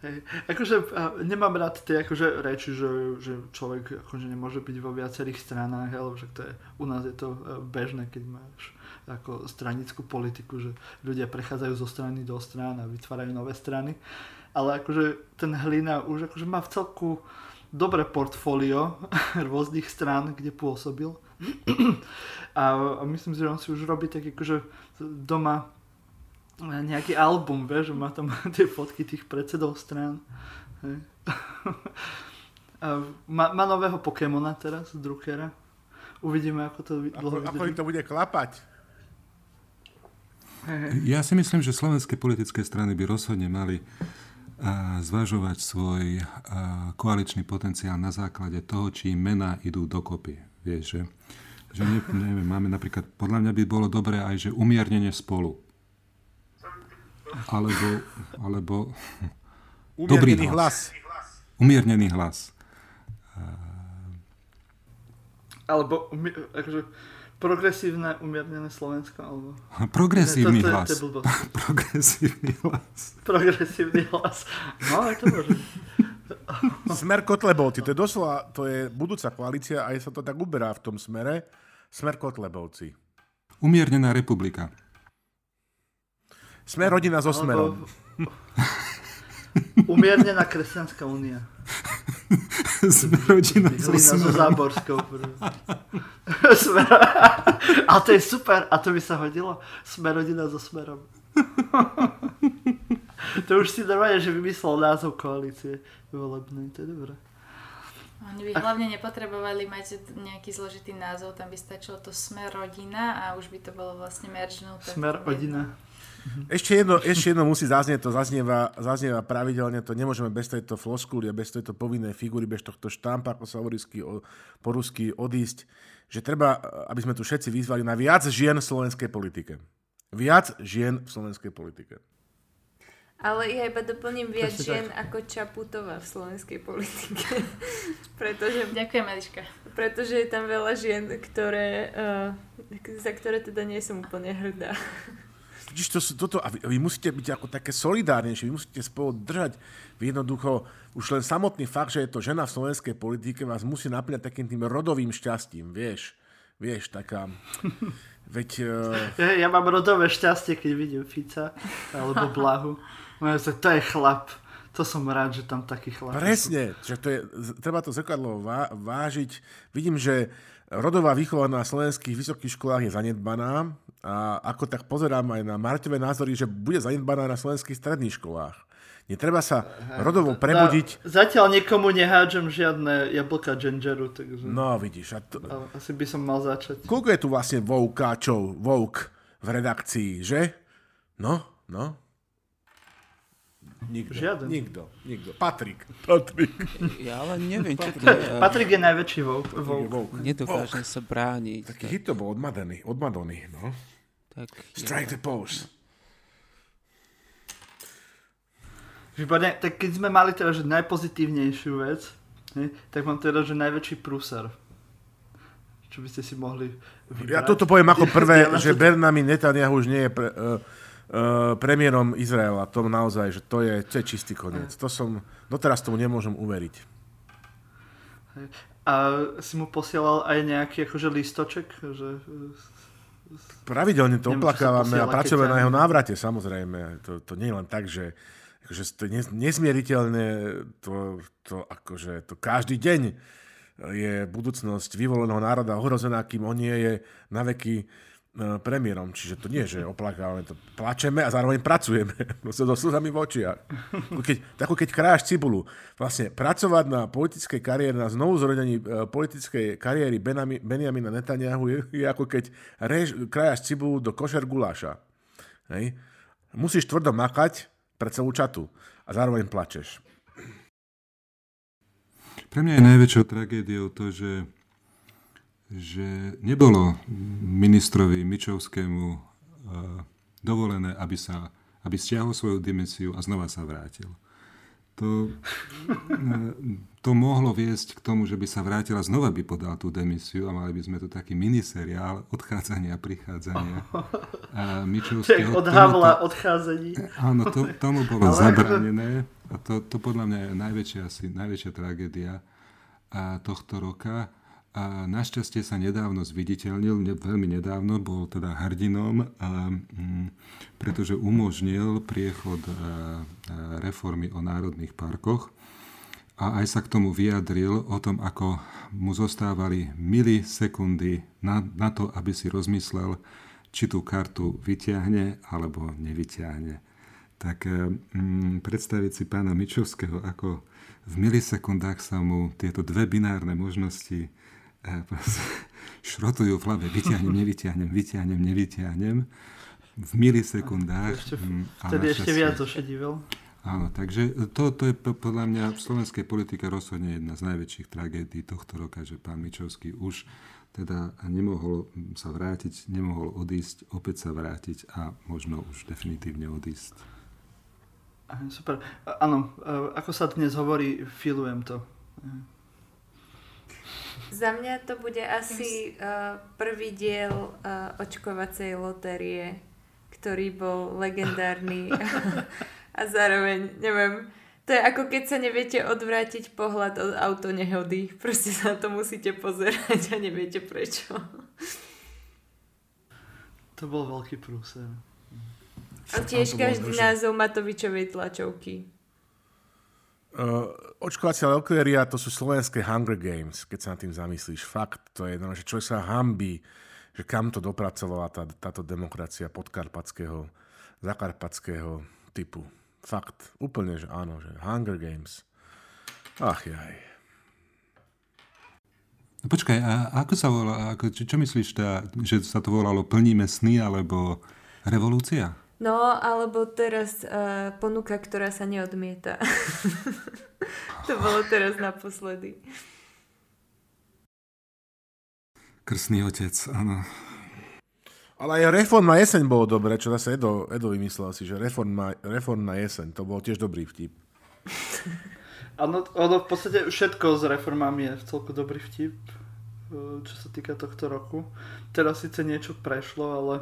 Hej. Akože nemám rád tie akože reči, že, že človek akože nemôže byť vo viacerých stranách, ale však to je, u nás je to e, bežné, keď máš ako stranickú politiku, že ľudia prechádzajú zo strany do strán a vytvárajú nové strany ale akože ten Hlina už akože má v celku dobré portfólio rôznych strán, kde pôsobil. A, a myslím si, že on si už robí tak akože doma nejaký album, vieš, že má tam tie fotky tých predsedov strán. A má, má nového Pokémona teraz, Druckera. Uvidíme, ako to dlho ako, ako to bude klapať. Ja si myslím, že slovenské politické strany by rozhodne mali zvažovať svoj koaličný potenciál na základe toho, či mená idú dokopy. Vieš, že, že ne, neviem, máme napríklad, podľa mňa by bolo dobré aj, že umiernenie spolu. Alebo, alebo dobrý hlas. hlas. Umiernený hlas. Alebo, akože, Progresívne, umiernené Slovensko, alebo... Progresívny Ne, to- to je- hlas. to je blbosť. Progresívny hlas. Progresívny hlas. No, aj to môže. Smer Kotlebovci, to je doslova, to je budúca koalícia a aj sa to tak uberá v tom smere. Smer Kotlebovci. Umiernená republika. Smer rodina so smerom. Umiernená kresťanská únia. Sme rodina so. Záborskou. Smer... A to je super. A to by sa hodilo. Sme rodina so smerom. to už si normálne, že vymyslel názov koalície volebnej. To je dobré. Oni by hlavne nepotrebovali mať nejaký zložitý názov, tam by stačilo to Smer rodina a už by to bolo vlastne meržnuté. Smer rodina. Ešte jedno, ešte jedno musí zaznieť, to zaznieva, zaznieva pravidelne, to nemôžeme bez tejto floskuly a bez tejto povinnej figúry, bez tohto štampa, ako sa hovorí po rusky, odísť, že treba, aby sme tu všetci vyzvali na viac žien v slovenskej politike. Viac žien v slovenskej politike. Ale ja iba doplním viac Presne žien ako Čaputová v slovenskej politike. pretože, Ďakujem, Eliška. pretože je tam veľa žien, ktoré, uh, za ktoré teda nie som úplne hrdá. Totiž to, sú- toto, a vy, vy musíte byť ako také solidárnejšie, vy musíte spolu držať. Vy jednoducho, už len samotný fakt, že je to žena v slovenskej politike, vás musí naplňať takým tým rodovým šťastím, vieš. Vieš, taká... Veď... Uh, Ja, mám rodové šťastie, keď vidím Fica alebo Blahu. To je chlap. To som rád, že tam taký chlap. presne, že to je, treba to zrkadlo vá, vážiť. Vidím, že rodová výchova na slovenských vysokých školách je zanedbaná a ako tak pozerám aj na Marťové názory, že bude zanedbaná na slovenských stredných školách. Netreba sa rodovo prebudiť. No, zatiaľ niekomu nehádžem žiadne jablka gingeru, takže No, vidíš. A to, asi by som mal začať. koľko je tu vlastne voukáčov, vouk v redakcii, že? No, no. Nikto. Žiaden. Nikto. Nikto. Patrik. Patrik. Ja ale neviem, čo to je. Patrik je najväčší vouk. vouk. Vouk. Nedokážem sa brániť. Taký hit to bol od Madony. Od Madony, no. Tak, Strike the pose. Výborne, tak keď sme mali teda, že najpozitívnejšiu vec, hej, tak mám teda, že najväčší prúser. Čo by ste si mohli vybrať. Ja toto poviem ako prvé, že to- Benjamin Netanyahu už nie je pre, uh, uh, premiérom Izraela. To naozaj, že to je, to je čistý koniec. To som, doteraz tomu nemôžem uveriť. A si mu posielal aj nejaký akože listoček, že Pravidelne to oplakávame a pracujeme na jeho návrate, samozrejme. To, to nie je len tak, že akože to je nezmieriteľné, to, to, akože, to každý deň je budúcnosť vyvoleného národa ohrozená, kým on nie je na veky premiérom. Čiže to nie, že oplakávame, to plačeme a zároveň pracujeme. Proste so slzami v očiach. Keď, ako keď krájaš cibulu. Vlastne pracovať na politickej kariére, na znovu zrodení e, politickej kariéry Benjamina Netanyahu je, je ako keď rež, krájaš cibulu do košer guláša. Hej? Musíš tvrdo makať pre celú čatu a zároveň plačeš. Pre mňa je najväčšou tragédiou to, že, že nebolo ministrovi Mičovskému uh, dovolené, aby, sa, aby stiahol svoju dimenziu a znova sa vrátil. To, eh, to mohlo viesť k tomu, že by sa vrátil a znova by podal tú demisiu a mali by sme tu taký miniseriál odchádzania a prichádzania. A tak Mičovského, od Havla odchádzaní. Áno, to, tomu bolo Ale- zabranené a to, to podľa mňa je najväčšia, asi, najväčšia tragédia a tohto roka. A našťastie sa nedávno zviditeľnil, ne, veľmi nedávno, bol teda hrdinom, a, mm, pretože umožnil priechod a, a reformy o národných parkoch a aj sa k tomu vyjadril o tom, ako mu zostávali milisekundy na, na to, aby si rozmyslel, či tú kartu vyťahne alebo nevyťahne. Tak mm, predstaviť si pána Mičovského, ako v milisekundách sa mu tieto dve binárne možnosti šrotujú v hlave, vyťahnem, nevyťahnem, vyťahnem, nevyťahnem. V milisekundách. Ešte, mm, vtedy ešte viac ošedivel. Áno, takže to, to je po- podľa mňa v slovenskej politike rozhodne jedna z najväčších tragédií tohto roka, že pán Mičovský už teda nemohol sa vrátiť, nemohol odísť, opäť sa vrátiť a možno už definitívne odísť. Super. Áno, e, ako sa dnes hovorí, filujem to. Za mňa to bude asi uh, prvý diel uh, očkovacej lotérie, ktorý bol legendárny a zároveň, neviem, to je ako keď sa neviete odvrátiť pohľad od autonehody. Proste sa na to musíte pozerať a neviete prečo. To bol veľký prúser. A tiež každý názov Matovičovej tlačovky. Uh, očkovacia lotéria to sú slovenské Hunger Games, keď sa nad tým zamyslíš. Fakt, to je jedno, že čo sa hambí, že kam to dopracovala tá, táto demokracia podkarpatského, zakarpatského typu. Fakt, úplne, že áno, že Hunger Games. Ach jaj. No počkaj, a ako sa volá, ako, čo, čo myslíš, tá, že sa to volalo Plníme sny alebo Revolúcia? No, alebo teraz uh, ponuka, ktorá sa neodmieta. to bolo teraz naposledy. Krstný otec, áno. Ale aj reform na jeseň bolo dobré, čo zase Edo, Edo vymyslel si, že reform na, reform na jeseň, to bol tiež dobrý vtip. Áno, ono v podstate všetko s reformami je v celku dobrý vtip, eh, čo sa týka tohto roku. Teraz síce niečo prešlo, ale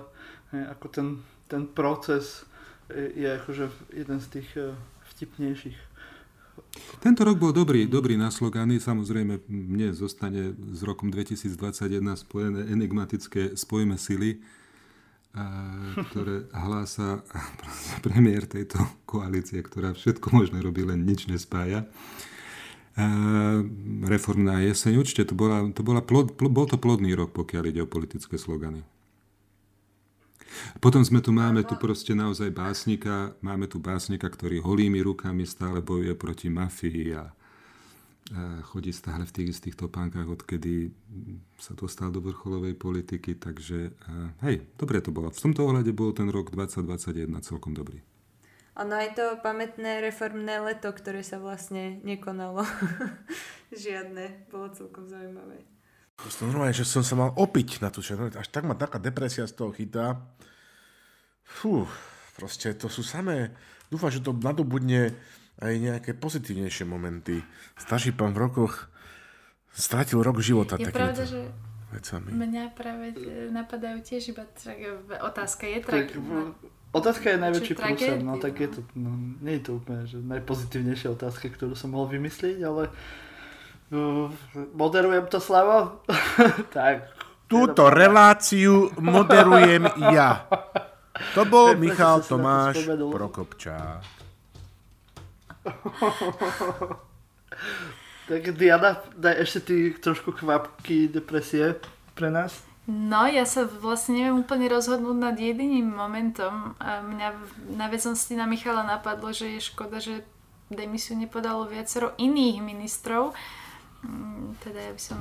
hej, ako ten ten proces je akože jeden z tých eh, vtipnejších. Tento rok bol dobrý, dobrý na slogany. Samozrejme, mne zostane s rokom 2021 spojené enigmatické spojme sily, ktoré hlása premiér tejto koalície, ktorá všetko možné robí, len nič nespája. Reformná jeseň, určite to, bola, to bola plod, bol to plodný rok, pokiaľ ide o politické slogany. Potom sme tu, máme tu proste naozaj básnika, máme tu básnika, ktorý holými rukami stále bojuje proti mafii a, a chodí stále v tých istých topánkach, odkedy sa dostal do vrcholovej politiky, takže hej, dobre to bolo. V tomto ohľade bol ten rok 2021 celkom dobrý. Ono aj to pamätné reformné leto, ktoré sa vlastne nekonalo. Žiadne. Bolo celkom zaujímavé. To som normálne, že som sa mal opiť na tú červenú. Až tak ma taká depresia z toho chytá. Fú, proste to sú samé... Dúfam, že to nadobudne aj nejaké pozitívnejšie momenty. Starší pán v rokoch strátil rok života. Je pravda, že vecami. mňa práve e, napadajú tiež iba tra- otázka je trak... Otázka je najväčší prúser, no tak je to, no, nie je to úplne že najpozitívnejšia otázka, ktorú som mohol vymyslieť, ale Uh, moderujem to, Slavo? tak. Túto reláciu moderujem ja. To bol Michal Tomáš Prokopčák. tak Diana, daj ešte ty trošku kvapky depresie pre nás. No, ja sa vlastne neviem úplne rozhodnúť nad jediným momentom. A mňa na väznosti na Michala napadlo, že je škoda, že demisiu nepodalo viacero iných ministrov, teda ja by som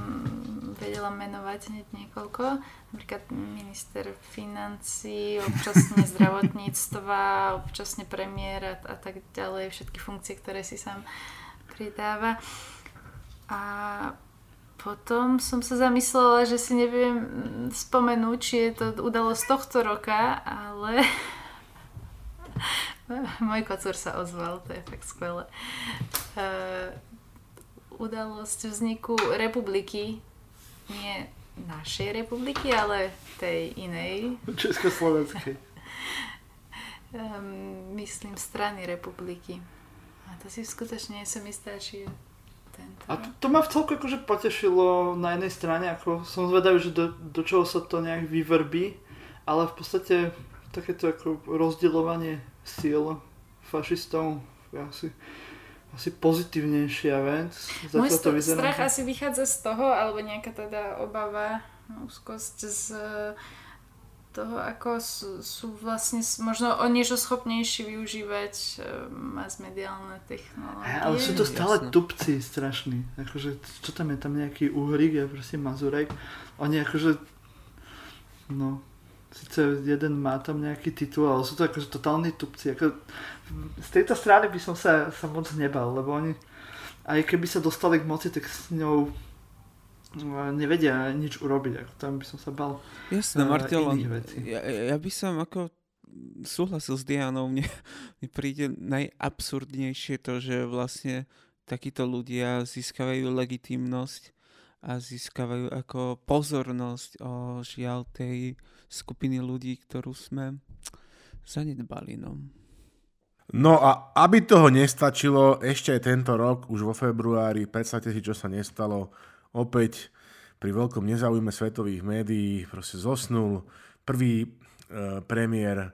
vedela menovať hneď niekoľko, napríklad minister financí, občasne zdravotníctva, občasne premiér a, a tak ďalej, všetky funkcie, ktoré si sám pridáva. A potom som sa zamyslela, že si neviem spomenúť, či je to udalosť tohto roka, ale môj kocúr sa ozval, to je fakt skvelé. Uh, udalosť vzniku republiky, nie našej republiky, ale tej inej. Československej. um, myslím strany republiky. A to si skutočne som istá, či tento. A to, to ma v celku akože potešilo na jednej strane, ako som zvedavý, že do, do čoho sa to nejak vyvrbí, ale v podstate takéto ako rozdielovanie síl fašistov, ja si asi pozitívnejšia vec. Môj to vyzerá, strach asi vychádza z toho, alebo nejaká teda obava, úzkosť z toho, ako sú, sú vlastne možno o niečo schopnejší využívať uh, mass-mediálne technológie. Ale sú to stále Jasne. tupci strašní. Akože, čo tam je? Tam nejaký uhrik, ja prosím Mazurek. Oni akože, no, Sice jeden má tam nejaký titul, ale sú to akože totálni tupci. Ako, z tejto strany by som sa, sa moc nebal, lebo oni aj keby sa dostali k moci, tak s ňou no, nevedia nič urobiť. Tam by som sa bal Jasné, uh, ja, ja by som ako súhlasil s Dianou, mne, mne príde najabsurdnejšie to, že vlastne takíto ľudia získavajú legitimnosť a získavajú ako pozornosť o žiaľ tej skupiny ľudí, ktorú sme zanedbali. No. No a aby toho nestačilo, ešte aj tento rok, už vo februári, predstavte si, čo sa nestalo, opäť pri veľkom nezáujme svetových médií proste zosnul prvý e, premiér e,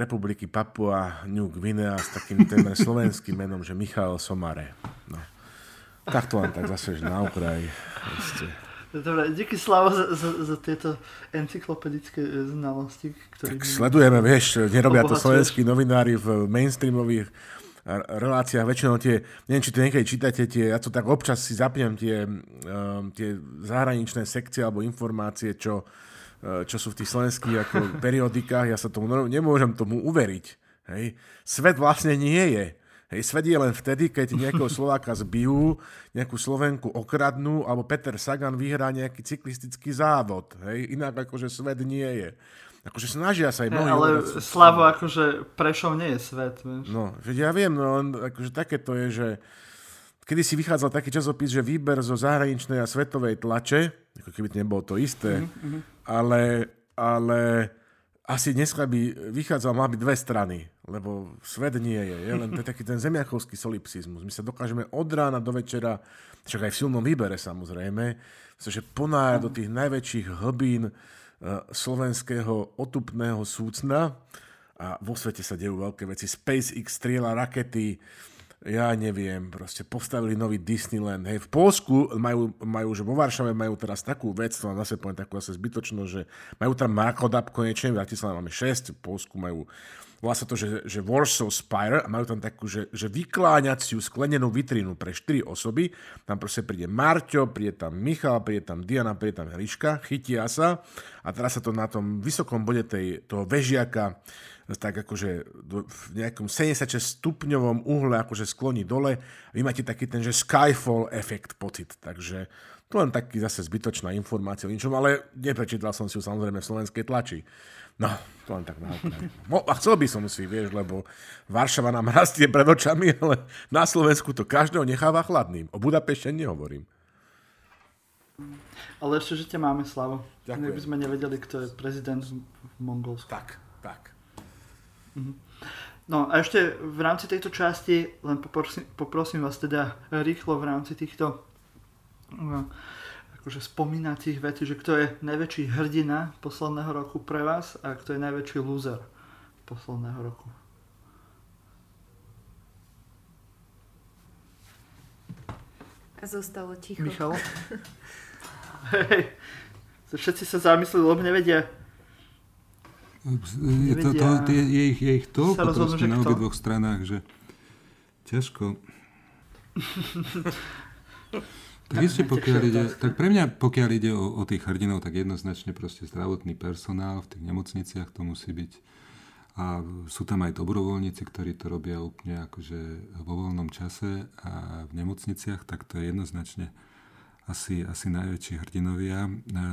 republiky Papua New Guinea s takým témer slovenským menom, že Michal Somare. No. Tak to len tak zase na okraj. Proste. Dobre, díky Slavo za, za, za tieto encyklopedické e, znalosti. Ktoré tak sledujeme, vieš, nerobia to slovenskí novinári v mainstreamových reláciách, väčšinou tie, neviem, či to niekedy čítate, tie, ja to tak občas si zapnem tie, um, tie zahraničné sekcie alebo informácie, čo, uh, čo sú v tých slovenských ako periodikách, ja sa tomu nemôžem tomu uveriť. Hej. Svet vlastne nie je. Hej, svet je len vtedy, keď nejakého Slováka zbijú, nejakú Slovenku okradnú, alebo Peter Sagan vyhrá nejaký cyklistický závod. Hej, inak akože svet nie je. Akože snažia sa aj mnohí. Ale Slavo, akože Prešov nie je svet. Vieš. No, ja viem, no akože také to je, že kedy si vychádzal taký časopis, že výber zo zahraničnej a svetovej tlače, ako keby to nebolo to isté, mm-hmm. ale, ale asi dneska by vychádzal, mal byť dve strany, lebo svet nie je. je len to je taký ten zemiakovský solipsizmus. My sa dokážeme od rána do večera, však aj v silnom výbere samozrejme, že ponájať do tých najväčších hlbín uh, slovenského otupného súcna a vo svete sa dejú veľké veci. SpaceX strieľa rakety, ja neviem, proste postavili nový Disneyland. Hej, v Polsku majú, majú, že vo Varšave majú teraz takú vec, to zase poviem takú zase zbytočnosť, že majú tam mrakodap konečne, v Bratislave máme 6, v Polsku majú volá sa to, že, že Warsaw Spire a majú tam takú, že, že vykláňaciu sklenenú vitrínu pre 4 osoby. Tam proste príde Marťo, príde tam Michal, príde tam Diana, príde tam Hriška, chytia sa a teraz sa to na tom vysokom bode tej, toho vežiaka tak akože v nejakom 76 stupňovom uhle akože skloní dole vy máte taký ten, že skyfall efekt pocit, takže to len taký zase zbytočná informácia o ničom, ale neprečítal som si ju samozrejme v slovenskej tlači. No, to len tak na no, A chcel by som si, vieš, lebo Varšava nám rastie pred očami, ale na Slovensku to každého necháva chladným. O Budapešte nehovorím. Ale ešte, že ťa máme, Slavo. Ďakujem. by sme nevedeli, kto je prezident v Mongolsku. Tak, tak. Mhm. No a ešte v rámci tejto časti len poprosím, poprosím vás teda rýchlo v rámci týchto no, akože spomínacích vecí, že kto je najväčší hrdina posledného roku pre vás a kto je najväčší loser posledného roku. A zostalo ticho. Michal? Hej, všetci sa zamysleli, lebo nevedia, je, to, to, je, je, ich, je ich toľko proste na obi dvoch stranách, že ťažko. tak ešte pokiaľ ide, tak pre mňa pokiaľ ide o, o tých hrdinov, tak jednoznačne proste zdravotný personál v tých nemocniciach to musí byť. A sú tam aj dobrovoľníci, ktorí to robia úplne akože vo voľnom čase a v nemocniciach, tak to je jednoznačne asi, asi najväčší hrdinovia. A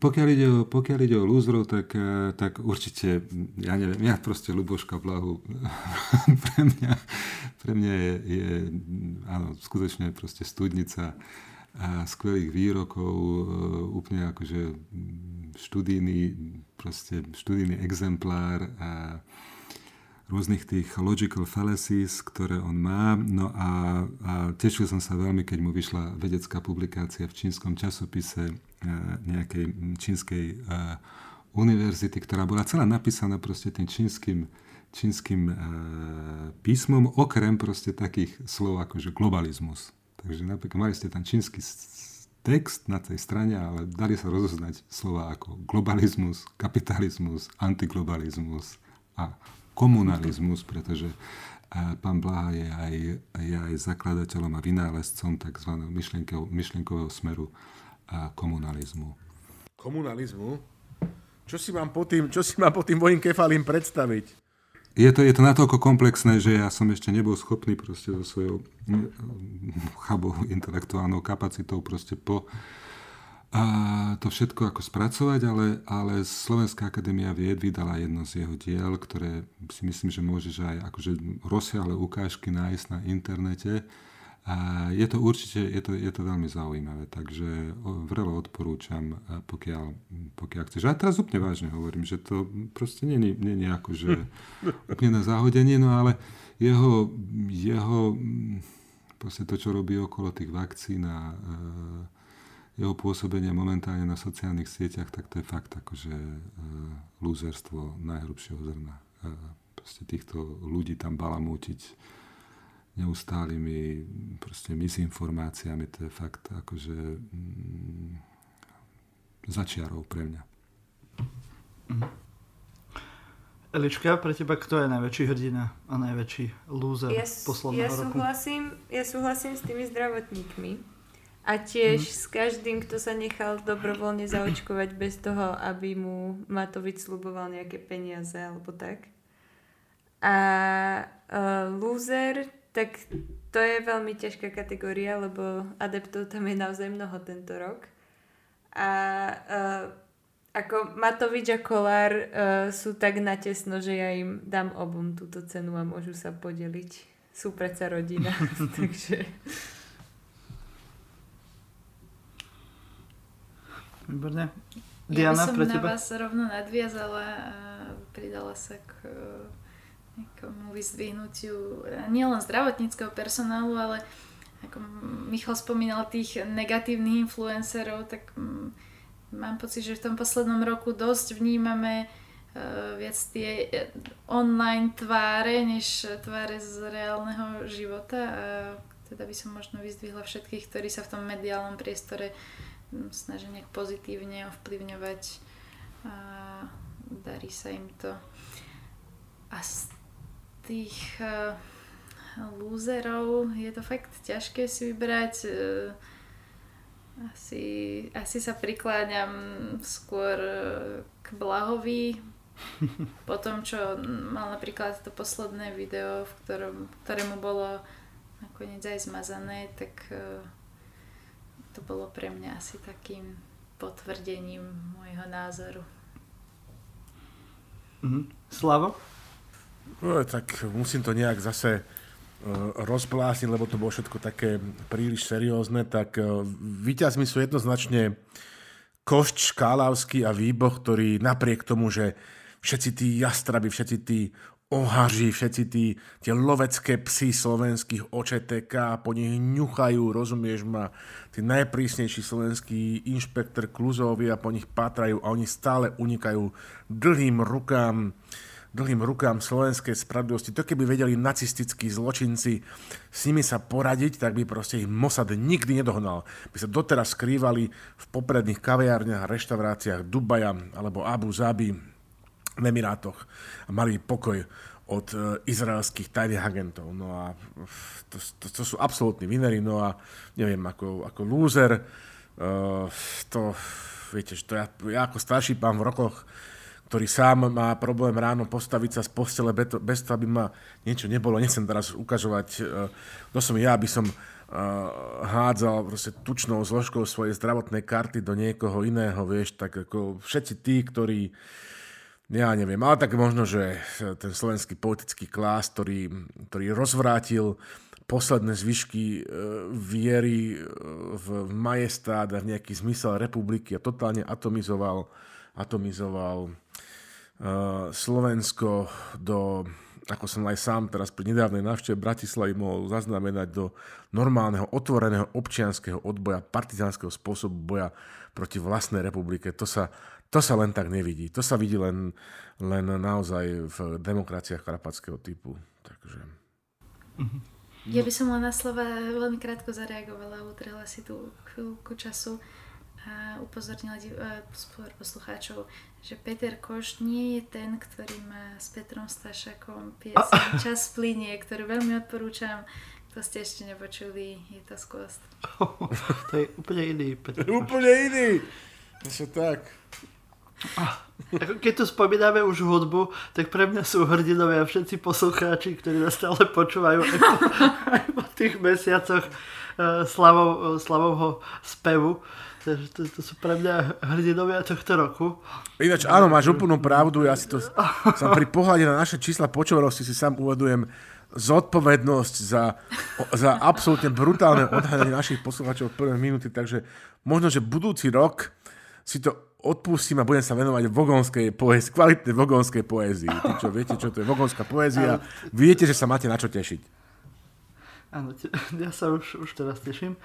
pokiaľ ide o, pokiaľ ide o lúzrov, tak, eh, tak určite, ja neviem, ja proste Luboška Blahu pre mňa, pre mňa je, je áno, skutočne proste studnica a skvelých výrokov, eh, úplne akože študijný, proste študijný exemplár a rôznych tých logical fallacies, ktoré on má. No a, a tešil som sa veľmi, keď mu vyšla vedecká publikácia v čínskom časopise nejakej čínskej e, univerzity, ktorá bola celá napísaná proste tým čínskym, čínskym e, písmom, okrem proste takých slov ako že globalizmus. Takže napríklad mali ste tam čínsky text na tej strane, ale dali sa rozoznať slova ako globalizmus, kapitalizmus, antiglobalizmus a komunalizmus, pretože pán Blaha je aj, je aj zakladateľom a vynálezcom tzv. myšlienkového smeru komunalizmu. Komunalizmu? Čo si mám po tým, čo si mám po tým vojinkefalím predstaviť? Je to, je to natoľko komplexné, že ja som ešte nebol schopný proste so svojou mm, chabou intelektuálnou kapacitou proste po a to všetko ako spracovať, ale, ale Slovenská akadémia vied vydala jedno z jeho diel, ktoré si myslím, že môžeš aj akože rozsiahle ukážky nájsť na internete Je to určite, je to, je to veľmi zaujímavé, takže vrelo odporúčam, pokiaľ, pokiaľ chceš. A teraz úplne vážne hovorím, že to proste nie je ako, že úplne na záhodenie, no ale jeho, jeho proste to, čo robí okolo tých vakcín a jeho pôsobenie momentálne na sociálnych sieťach, tak to je fakt akože lúzerstvo najhrubšieho zrna. Proste týchto ľudí tam balamútiť neustálými proste misinformáciami, to je fakt akože mm, začiarov pre mňa. Mm. Elička, pre teba kto je najväčší hrdina a najväčší lúzer ja, posledného ja roku? Súhlasím, ja súhlasím s tými zdravotníkmi. A tiež mm. s každým, kto sa nechal dobrovoľne zaočkovať bez toho, aby mu Matovič sluboval nejaké peniaze alebo tak. A uh, loser, tak to je veľmi ťažká kategória, lebo adeptov tam je naozaj mnoho tento rok. A uh, ako Matovič a Kolár uh, sú tak natesno, že ja im dám obom túto cenu a môžu sa podeliť. Sú predsa rodina, takže... Výborne. Diana, ja by som pre teba? na vás rovno nadviazala a pridala sa k nejakomu vyzdvihnutiu e, nielen zdravotníckého personálu, ale ako Michal spomínal tých negatívnych influencerov, tak mám pocit, že v tom poslednom roku dosť vnímame uh, viac tie e, online tváre, než tváre z reálneho života a teda by som možno vyzdvihla všetkých, ktorí sa v tom mediálnom priestore snažia nejak pozitívne ovplyvňovať a darí sa im to. A tých uh, lúzerov je to fakt ťažké si vybrať. Uh, asi, asi sa prikláňam skôr uh, k Blahovi. po tom, čo mal napríklad to posledné video, v ktorom, ktorému bolo nakoniec aj zmazané, tak to bolo pre mňa asi takým potvrdením môjho názoru. Mm-hmm. Slavo? No, tak musím to nejak zase uh, rozplásniť, lebo to bolo všetko také príliš seriózne, tak uh, víťazmi sú jednoznačne Košť, Škálavský a Výboh, ktorí napriek tomu, že všetci tí jastraby, všetci tí ohaži, všetci tí, tie lovecké psy slovenských očeteka, po nich ňuchajú, rozumieš ma, tí najprísnejší slovenskí inšpektor Kluzovi a po nich pátrajú a oni stále unikajú dlhým rukám dlhým rukám slovenskej spravodlivosti. To keby vedeli nacistickí zločinci s nimi sa poradiť, tak by proste ich Mossad nikdy nedohnal. By sa doteraz skrývali v popredných kaviárniach reštauráciách Dubaja alebo Abu Zabi v Emirátoch a mali pokoj od e, izraelských tajných agentov. No a to, to, to sú absolútni vinery, no a neviem, ako, ako lúzer, uh, to, viete, to ja, ja ako starší pán v rokoch ktorý sám má problém ráno postaviť sa z postele bez toho, aby ma niečo nebolo. Nechcem teraz ukazovať, kto som ja, aby som hádzal proste tučnou zložkou svojej zdravotnej karty do niekoho iného, vieš, tak ako všetci tí, ktorí ja neviem, ale tak možno, že ten slovenský politický klás, ktorý, ktorý rozvrátil posledné zvyšky e, viery e, v majestát a v nejaký zmysel republiky a totálne atomizoval, atomizoval Eh, Slovensko do, ako som aj sám teraz pri nedávnej návšteve Bratislavy mohol zaznamenať, do normálneho, otvoreného občianského odboja, partizánskeho spôsobu boja proti vlastnej republike. To sa, to sa len tak nevidí. To sa vidí len, len naozaj v demokraciách karpatského typu. Takže... Ja by som len na slova veľmi krátko zareagovala, utrela si tú chvíľku času a upozornila poslucháčov, že Peter Koš nie je ten, ktorý má s Petrom Stašakom piesň Čas plinie, ktorú veľmi odporúčam. To ste ešte nepočuli, je to. Oh, to je úplne iný Peter Koš. Úplne iný! Ešte tak. Keď tu spomíname už hudbu, tak pre mňa sú hrdinovia všetci poslucháči, ktorí nás stále počúvajú aj po, aj po tých mesiacoch uh, Slavov, uh, Slavovho spevu Takže to, to sú pre mňa hrdinovia tohto roku. Ináč, áno, máš úplnú pravdu, ja si to som pri pohľade na naše čísla počúvanosti si sám uvedujem zodpovednosť za, za absolútne brutálne odhadanie našich poslucháčov v prvé minúty, takže možno, že budúci rok si to odpustím a budem sa venovať vogonskej poézii, kvalitnej vogonskej poézii. Tí, čo viete, čo to je vogonská poézia, viete, že sa máte na čo tešiť. Áno, ja sa už, už teraz teším.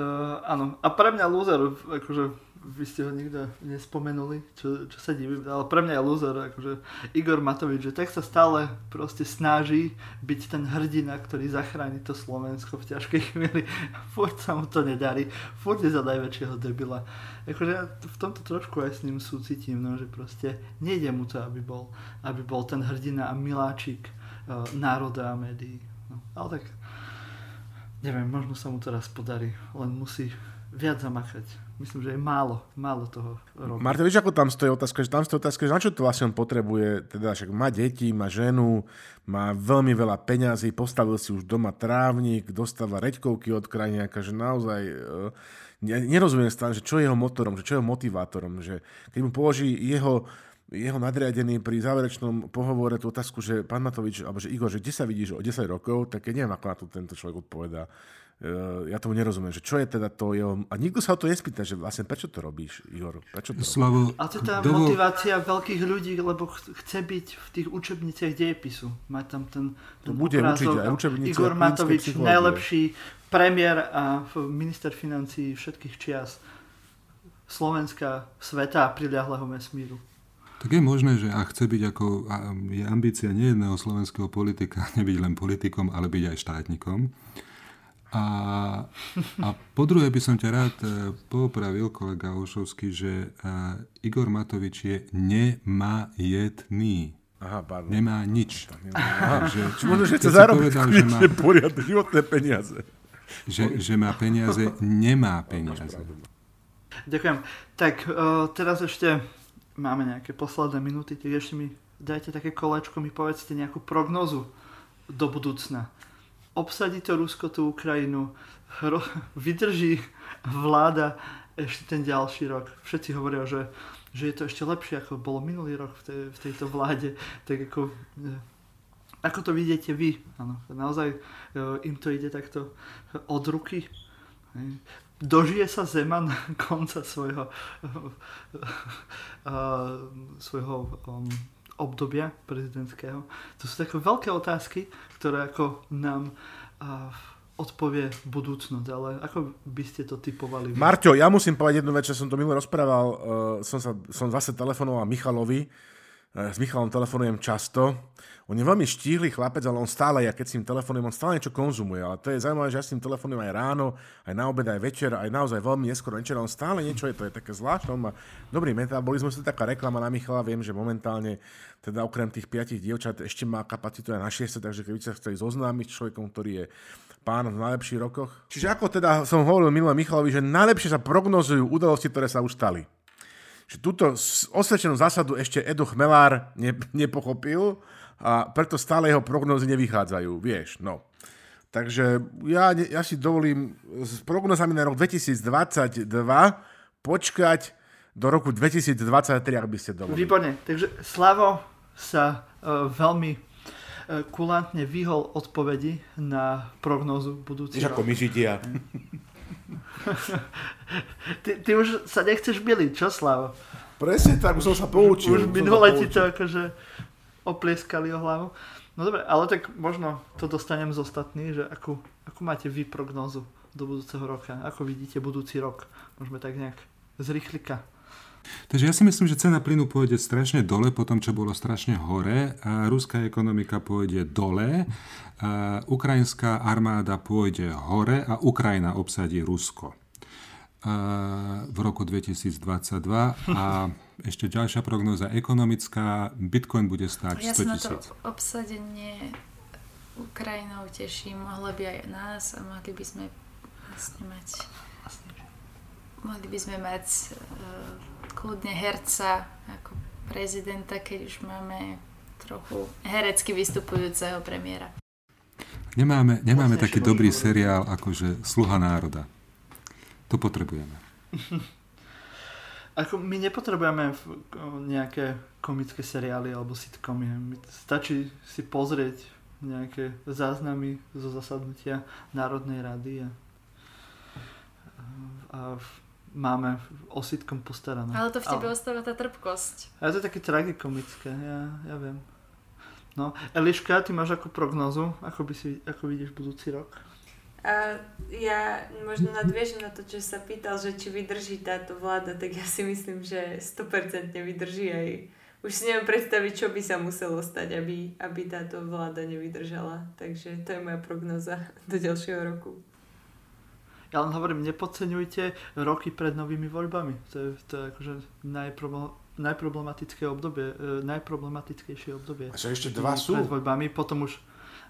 Uh, áno, a pre mňa loser, akože vy ste ho nikto nespomenuli, čo, čo sa divím, ale pre mňa je loser, akože Igor Matovič, že tak sa stále proste snaží byť ten hrdina, ktorý zachráni to Slovensko v ťažkej chvíli. Furt sa mu to nedarí, furt je za najväčšieho debila. Akože ja v tomto trošku aj s ním súcitím, no, že proste nejde mu to, aby bol, aby bol ten hrdina a miláčik uh, národa a médií. No, ale tak neviem, možno sa mu teraz podarí, len musí viac zamakať. Myslím, že je málo, málo toho robiť. Marta, vieš, ako tam stojí otázka, že tam stojí otázka, že na čo to vlastne on potrebuje, teda však má deti, má ženu, má veľmi veľa peňazí, postavil si už doma trávnik, dostáva reďkovky od krajniaka, že naozaj e, nerozumiem stále, že čo je jeho motorom, že čo je jeho motivátorom, že keď mu položí jeho jeho nadriadený pri záverečnom pohovore tú otázku, že pán Matovič, alebo že Igor, že kde sa vidíš o 10 rokov, tak ja neviem, ako na to tento človek odpovedá. Uh, ja tomu nerozumiem, že čo je teda to jeho... A nikto sa o to nespýta, že vlastne prečo to robíš, Igor? Prečo to Slavo, A to je tá dovol... motivácia veľkých ľudí, lebo chce byť v tých učebniciach dejepisu. Mať tam ten, ten to bude učiť aj učebnice Igor Matovič, najlepší premiér a minister financí všetkých čias Slovenska, sveta a priľahlého vesmíru. Tak je možné, že ak chce byť ako, je ambícia nie jedného slovenského politika, nebyť len politikom, ale byť aj štátnikom, a, a po druhé by som ťa rád e, popravil, kolega Ošovský, že uh, Igor Matovič je nemajetný. Aha, pardon. Nemá nič. Aha, že, možno, že chce zarobiť že má, poriadne životné peniaze. Že, že má peniaze, nemá peniaze. Ďakujem. Tak uh, teraz ešte máme nejaké posledné minúty, tak ešte mi dajte také kolečko, mi povedzte nejakú prognozu do budúcna obsadí to Rusko tú Ukrajinu, vydrží vláda ešte ten ďalší rok. Všetci hovoria, že, že je to ešte lepšie, ako bolo minulý rok v, tej, v tejto vláde. Tak ako, e, ako to vidíte vy? Ano, naozaj e, im to ide takto od ruky. Dožije sa Zeman konca svojho, svojho um, obdobia prezidentského. To sú také veľké otázky, ktoré ako nám uh, odpovie budúcnosť, ale ako by ste to typovali? Marťo, ja musím povedať jednu vec, čo som to minule rozprával, uh, som, sa, som zase telefonoval Michalovi, s Michalom telefonujem často, on je veľmi štíhly chlapec, ale on stále, ja keď s ním telefonujem, on stále niečo konzumuje. Ale to je zaujímavé, že ja s ním telefonujem aj ráno, aj na obed, aj večer, aj naozaj veľmi neskoro večer. On stále niečo je, to je také zvláštne. On má dobrý metabolizmus, to je taká reklama na Michala. Viem, že momentálne, teda okrem tých piatich dievčat, ešte má kapacitu aj na 6, takže keby sa chceli zoznámiť s človekom, ktorý je pán v najlepších rokoch. Čiže ako teda som hovoril minule Michalovi, že najlepšie sa prognozujú udalosti, ktoré sa už stali. Že túto osvedčenú zásadu ešte Edo Chmelár ne, nepochopil, a preto stále jeho prognózy nevychádzajú, vieš, no. Takže ja, ja si dovolím s prognozami na rok 2022 počkať do roku 2023, ak by ste dovolili. Výborne, takže Slavo sa uh, veľmi uh, kulantne vyhol odpovedi na prognózu budúci Víš, ako my židia. ty, ty už sa nechceš byliť, čo Slavo? Presne tak, už som sa poučil. Už minule ti to akože oplieskali o hlavu. No dobre, ale tak možno to dostanem z ostatných, že akú, akú máte vy prognózu do budúceho roka? Ako vidíte budúci rok? Môžeme tak nejak z rýchlika. Takže ja si myslím, že cena plynu pôjde strašne dole po tom, čo bolo strašne hore. A ruská ekonomika pôjde dole, a ukrajinská armáda pôjde hore a Ukrajina obsadí Rusko v roku 2022 a ešte ďalšia prognóza ekonomická, Bitcoin bude stáť 100 tisíc. Ja sa na to obsadenie Ukrajinou teším, mohla by aj nás a mohli by sme vlastne mať mohli by sme mať uh, kľudne herca ako prezidenta, keď už máme trochu herecky vystupujúceho premiéra. Nemáme, nemáme taký dobrý seriál akože Sluha národa. To potrebujeme. Ako my nepotrebujeme nejaké komické seriály alebo sitcomy. My stačí si pozrieť nejaké záznamy zo zasadnutia Národnej rady a, a máme o sitcom postarané. Ale to v tebe Ale- ostáva tá trpkosť. A je to také tragikomické, ja, ja viem. No, Eliška, ty máš ako prognozu, ako, by si, ako vidíš budúci rok? A ja možno nadviežem na to, čo sa pýtal, že či vydrží táto vláda, tak ja si myslím, že 100% vydrží aj. Už si neviem predstaviť, čo by sa muselo stať, aby, aby táto vláda nevydržala. Takže to je moja prognoza do ďalšieho roku. Ja len hovorím, nepodceňujte roky pred novými voľbami. To je, to je akože najproblem, najproblematické obdobie, e, najproblematickejšie obdobie. A ešte dva sú? Pred voľbami, potom už,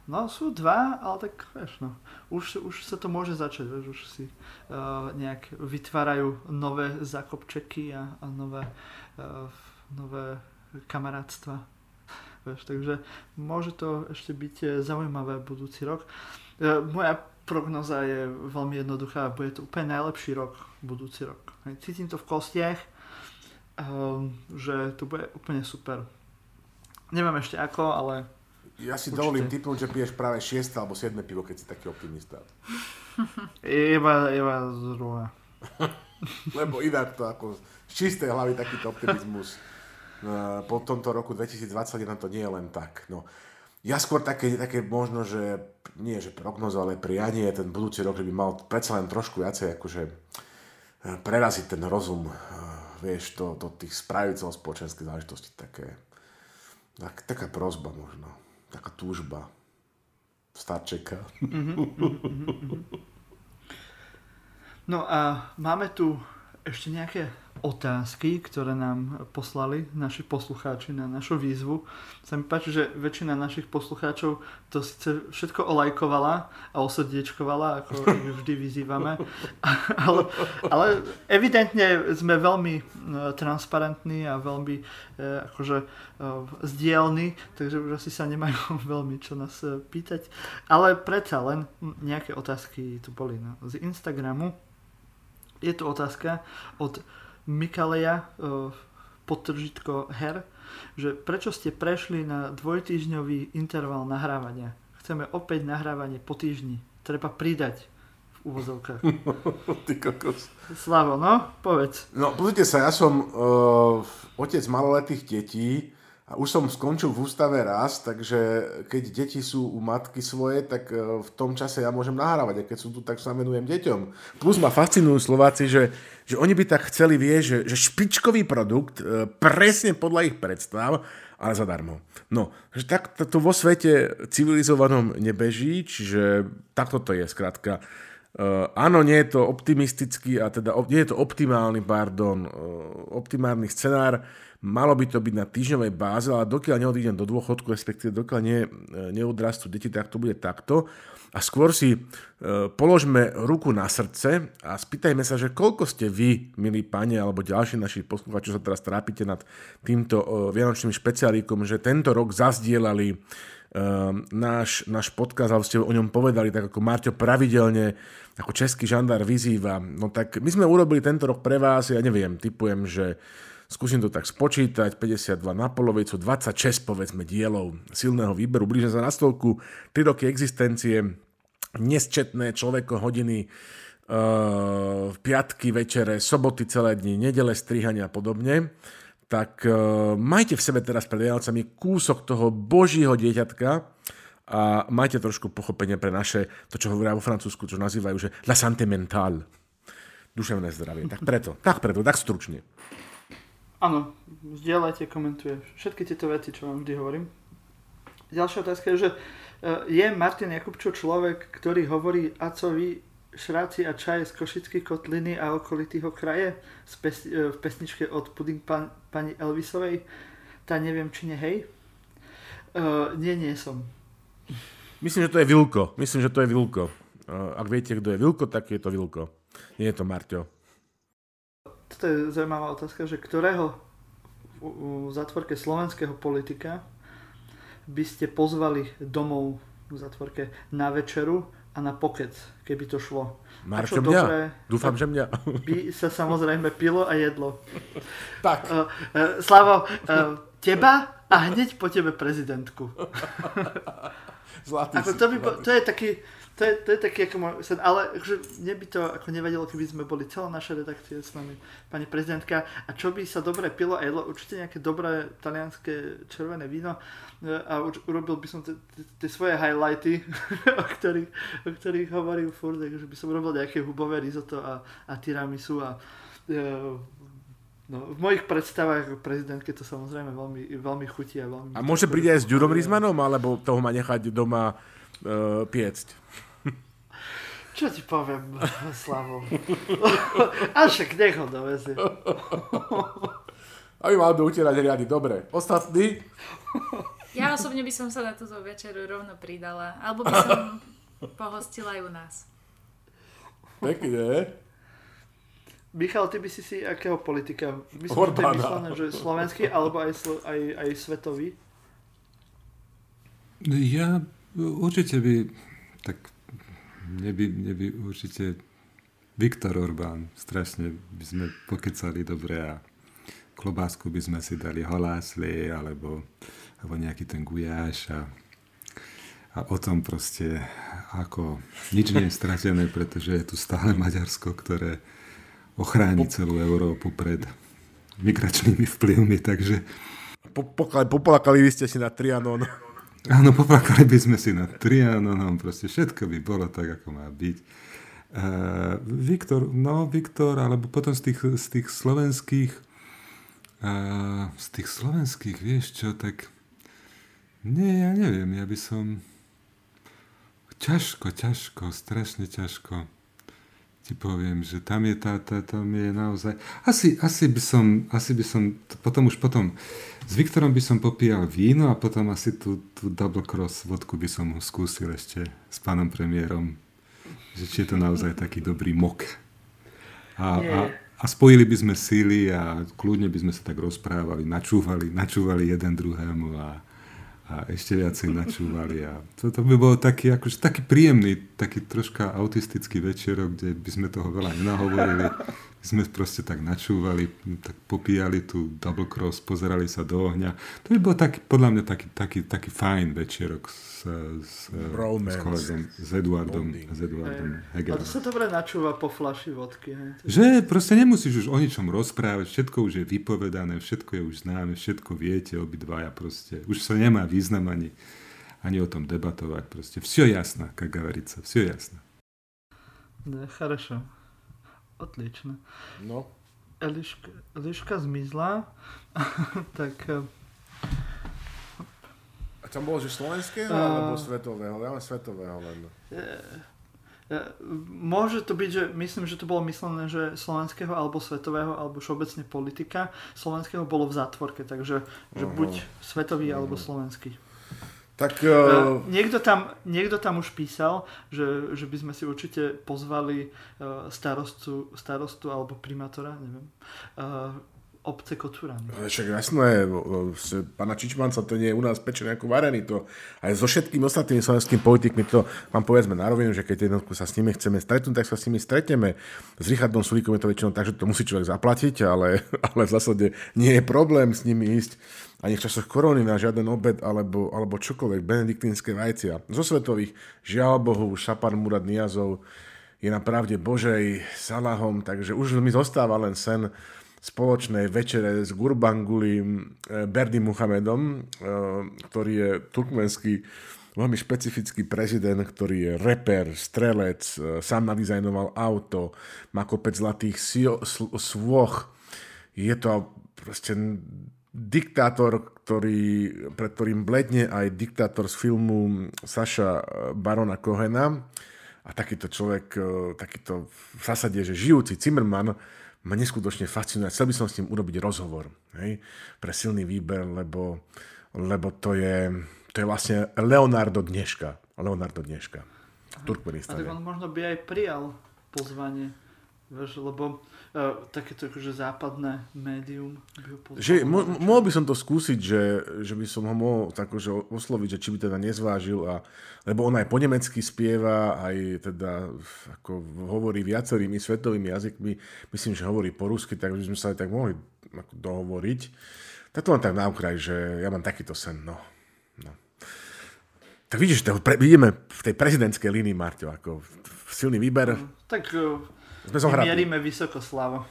no sú dva, ale tak vieš, no. Už, už sa to môže začať, vieš, už si uh, nejak vytvárajú nové zákopčeky a, a nové, uh, nové kamarátstva. Vieš, takže môže to ešte byť zaujímavé budúci rok. E, moja prognoza je veľmi jednoduchá. Bude to úplne najlepší rok budúci rok. Cítim to v kostiach, um, že to bude úplne super. Neviem ešte ako, ale Ja si Určite. dovolím typnúť, že piješ práve 6 alebo 7 pivo, keď si taký optimista. iba, iba z druhá. Lebo inak to ako z čistej hlavy takýto optimizmus po tomto roku 2021 to nie je len tak. No. Ja skôr také, také možno, že nie že prognoza, ale prianie ten budúci rok, že by mal predsa len trošku viacej akože eh, preraziť ten rozum, eh, vieš, do, do tých správicov spoločenských záležitostí také, tak, taká prozba možno, taká túžba starčeka. No a máme tu ešte nejaké otázky, ktoré nám poslali naši poslucháči na našu výzvu. Sa mi páči, že väčšina našich poslucháčov to síce všetko olajkovala a osrdiečkovala, ako vždy vyzývame, ale, ale evidentne sme veľmi e, transparentní a veľmi e, akože e, zdielni, takže už asi sa nemajú veľmi čo nás e, pýtať. Ale predsa len nejaké otázky tu boli no, z Instagramu. Je tu otázka od Mikaleja uh, podtržitko her, že prečo ste prešli na dvojtýždňový interval nahrávania? Chceme opäť nahrávanie po týždni. Treba pridať v úvozovkách. Ty kokos. Slavo, no, povedz. No, pozrite sa, ja som uh, otec maloletých detí a už som skončil v ústave raz, takže keď deti sú u matky svoje, tak uh, v tom čase ja môžem nahrávať a keď sú tu, tak sa venujem deťom. Plus ma fascinujú Slováci, že, že oni by tak chceli vie, že, že špičkový produkt, uh, presne podľa ich predstav, ale zadarmo. No, že tak to, to vo svete civilizovanom nebeží, čiže takto to je, skrátka. Uh, áno, nie je to optimistický, a teda nie je to optimálny, pardon, uh, optimálny scenár, malo by to byť na týždňovej báze, ale dokiaľ neodídem do dôchodku, respektíve dokiaľ ne, neodrastú deti, tak to bude takto. A skôr si uh, položme ruku na srdce a spýtajme sa, že koľko ste vy, milí pani, alebo ďalší naši poslucháči, čo sa teraz trápite nad týmto vianočným špeciálíkom, že tento rok zazdielali náš, náš podcast, alebo ste o ňom povedali, tak ako Marťo pravidelne, ako český žandár vyzýva. No tak my sme urobili tento rok pre vás, ja neviem, typujem, že skúsim to tak spočítať, 52 na polovicu, 26 povedzme dielov silného výberu, blíže sa na stovku, 3 roky existencie, nesčetné človeko hodiny, uh, piatky, večere, soboty celé dni, nedele strihania a podobne tak uh, majte v sebe teraz pred Vianocami kúsok toho božího dieťatka a majte trošku pochopenie pre naše, to čo hovoria vo Francúzsku, čo nazývajú, že la santé mentale. Duševné zdravie. Tak preto, tak preto, tak stručne. Áno, zdieľajte, komentuje všetky tieto veci, čo vám vždy hovorím. Ďalšia otázka je, že eh, je Martin Jakubčo človek, ktorý hovorí Acovi šráci a čaj z Košickej kotliny a okolitého kraje z pes, v pesničke od Pudding pan, pani Elvisovej. Tá neviem, či nie, hej? Uh, nie, nie som. Myslím, že to je Vilko. Myslím, že to je Vilko. Uh, ak viete, kto je Vilko, tak je to Vilko. Nie je to Marťo. Toto je zaujímavá otázka, že ktorého v, v zatvorke slovenského politika by ste pozvali domov v zatvorke na večeru a na pokec, keby to šlo. Marčo čo mňa? dobré, Dúfam, že mňa. by sa samozrejme pilo a jedlo. tak. Uh, uh, Slavo, uh, teba a hneď po tebe prezidentku. Zlatý Ako to, by, to je taký, to je, to je taký ako môj sen, ale akože mne by to ako nevadilo, keby sme boli celá naša redakcia s nami, pani prezidentka. A čo by sa dobre pilo a jedlo, určite nejaké dobré talianské červené víno e, a uč- urobil by som tie svoje highlighty, o ktorých, o ktorých hovorím furt, takže by som robil nejaké hubové risotto a, a tiramisu a e, no, v mojich predstavách o prezidentke to samozrejme veľmi, veľmi chutí a veľmi... A môže prísť aj s Ďurom Rizmanom, alebo toho má nechať doma uh, piecť? Čo ti poviem, Slavo? A však nech ho dovezie. Aby mal do utierať riady. Dobre. Ostatní? Ja osobne by som sa na túto večeru rovno pridala. Alebo by som pohostila aj u nás. Pekne. Michal, ty by si si akého politika? Myslím, že to je myslené, že slovenský alebo aj, slo, aj, aj svetový. Ja určite by, tak mne by, mne by určite Viktor Orbán, strašne by sme pokecali dobre a klobásku by sme si dali holásli alebo, alebo nejaký ten gujáš a, a o tom proste ako nič nie je stratené, pretože je tu stále Maďarsko, ktoré ochráni celú Európu pred migračnými vplyvmi, takže Po, pokla- popolakali by ste si na Trianon. Áno, poplakali by sme si nad Trianonom, proste všetko by bolo tak, ako má byť. Uh, Viktor, no Viktor, alebo potom z tých, z tých slovenských uh, z tých slovenských, vieš čo, tak nie, ja neviem, ja by som ťažko, ťažko, strašne ťažko ti poviem, že tam je tá, tá tam je naozaj... Asi, asi by som, asi by som, potom už potom s Viktorom by som popíjal víno a potom asi tú, tú double cross vodku by som skúsil ešte s pánom premiérom, že či je to naozaj taký dobrý mok. A, a, a spojili by sme síly a kľudne by sme sa tak rozprávali, načúvali, načúvali jeden druhému a, a ešte viacej načúvali. A to, to by bolo taký, akože, taký príjemný, taký troška autistický večerok, kde by sme toho veľa nenahovorili My sme proste tak načúvali, tak popíjali tú double cross, pozerali sa do ohňa. To by bol taký, podľa mňa taký, taký, taký fajn večerok s, s, Bromance. s kolegom, s Eduardom, Bonding. s Eduardom A to Hegerom. sa dobre načúva po flaši vodky. Hej. Že proste nemusíš už o ničom rozprávať, všetko už je vypovedané, všetko je už známe, všetko viete obidvaja proste. Už sa nemá význam ani, ani o tom debatovať proste. Все ясно, как говорится, все ясно. Ne, хорошо. Odlično. No. Eliška, Eliška zmizla, tak eh, A tam bolo, že slovenského A- alebo svetového? Ja mám svetového len. eh, môže to byť, že myslím, že to bolo myslené, že slovenského alebo svetového alebo všeobecne politika. Slovenského bolo v zátvorke, takže že Aha. buď svetový alebo slovenský. Tak Uh, niekto, tam, niekto tam už písal, že, že by sme si určite pozvali uh, starostu, starostu alebo primátora, neviem, uh, obce Kotúrany. však jasné, pána Čičmanca to nie je u nás pečené ako varený. To aj so všetkými ostatnými slovenskými politikmi to vám povedzme na rovinu, že keď jednotku sa s nimi chceme stretnúť, tak sa s nimi stretneme. S Richardom Sulíkom je to väčšinou tak, že to musí človek zaplatiť, ale, ale v zásade nie je problém s nimi ísť ani v časoch korony na žiaden obed alebo, alebo čokoľvek, benediktínske vajcia. Zo svetových, žiaľ Bohu, Šapan Murad Niazov je na pravde Božej Salahom, takže už mi zostáva len sen spoločnej večere s Gurbangulim eh, Berdy Muhamedom, eh, ktorý je turkmenský veľmi špecifický prezident, ktorý je reper, strelec, eh, sám nadizajnoval auto, má kopec zlatých sio- sl- svoch. Je to proste diktátor, ktorý, pred ktorým bledne aj diktátor z filmu Saša Barona Kohena. A takýto človek, e, takýto v zásade, že žijúci Zimmerman ma neskutočne fascinuje. Chcel by som s ním urobiť rozhovor hej, pre silný výber, lebo, lebo to, je, to je vlastne Leonardo dneška. Leonardo dneška. V A tak Turkmenistane. on možno by aj prijal pozvanie, vieš, lebo uh, takéto akože západné médium by ho pozvalo. Že, mo, mohol by som to skúsiť, že, že by som ho mohol tak akože osloviť, že či by teda nezvážil, a, lebo on aj po nemecky spieva, aj teda ako hovorí viacerými svetovými jazykmi, myslím, že hovorí po rusky, tak by sme sa aj tak mohli ako dohovoriť. Tak to len tak na okraj, že ja mám takýto sen, no. no. Tak vidíš, pre, vidíme v tej prezidentskej línii, Marťo, ako silný výber. Tak uh, Sme zohratí. mierime vysoko, Slavo.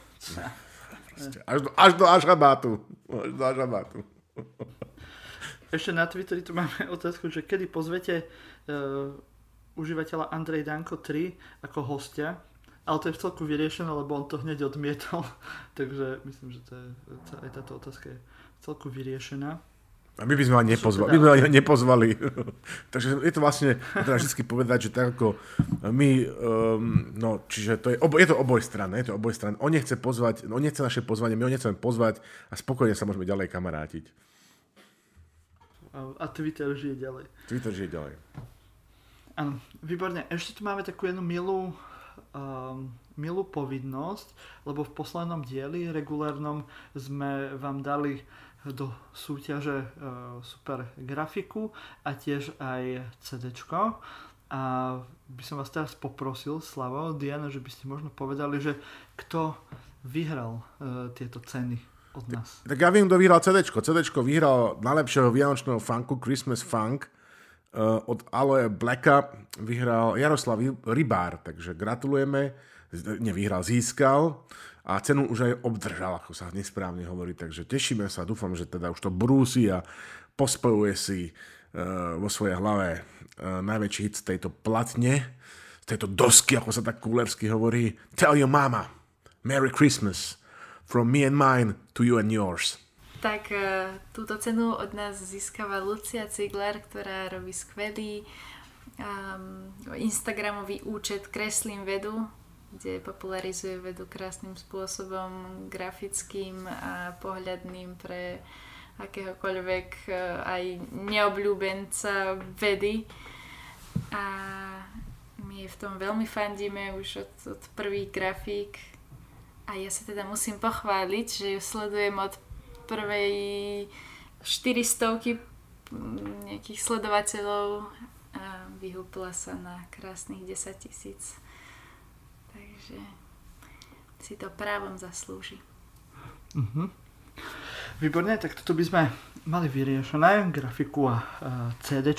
Až do, až do Ažabátu. Až do Ažabátu. Ešte na Twitteri tu máme otázku, že kedy pozvete uh, užívateľa Andrej Danko 3 ako hostia, ale to je v celku vyriešené, lebo on to hneď odmietol, takže myslím, že to je, aj táto otázka je v celku vyriešená. A my by sme ho ani nepozvali. My by ani nepozvali. Takže je to vlastne, treba vždy povedať, že tak ako my, um, no, čiže to je, obo, je to oboj stran, je to oboj stran. On nechce pozvať, on nechce naše pozvanie, my ho nechceme pozvať a spokojne sa môžeme ďalej kamarátiť. A Twitter žije ďalej. Twitter žije ďalej. Áno, výborne. Ešte tu máme takú jednu milú, um, milú povinnosť, lebo v poslednom dieli regulárnom sme vám dali do súťaže uh, super grafiku a tiež aj CD. A by som vás teraz poprosil, Slavo, Diana, že by ste možno povedali, že kto vyhral uh, tieto ceny od nás. Tak ja viem, kto vyhral CD. CD vyhral najlepšieho vianočného funku Christmas Funk uh, od Aloe Blacka. Vyhral Jaroslav Rybár, takže gratulujeme. Nevyhral, získal a cenu už aj obdržal, ako sa nesprávne hovorí, takže tešíme sa, dúfam, že teda už to brúsi a pospojuje si uh, vo svojej hlave uh, najväčší hit z tejto platne, z tejto dosky, ako sa tak kulersky hovorí. Tell your mama, Merry Christmas, from me and mine to you and yours. Tak uh, túto cenu od nás získava Lucia Cigler, ktorá robí skvelý um, Instagramový účet Kreslím vedu, kde popularizuje vedu krásnym spôsobom, grafickým a pohľadným pre akéhokoľvek e, aj neobľúbenca vedy. A my v tom veľmi fandíme už od, od prvých grafík. A ja sa teda musím pochváliť, že ju sledujem od prvej 400 nejakých sledovateľov a vyhúpla sa na krásnych 10 tisíc že si to právom zaslúži. Uh-huh. Výborne, tak toto by sme mali vyriešené, grafiku a uh, CD.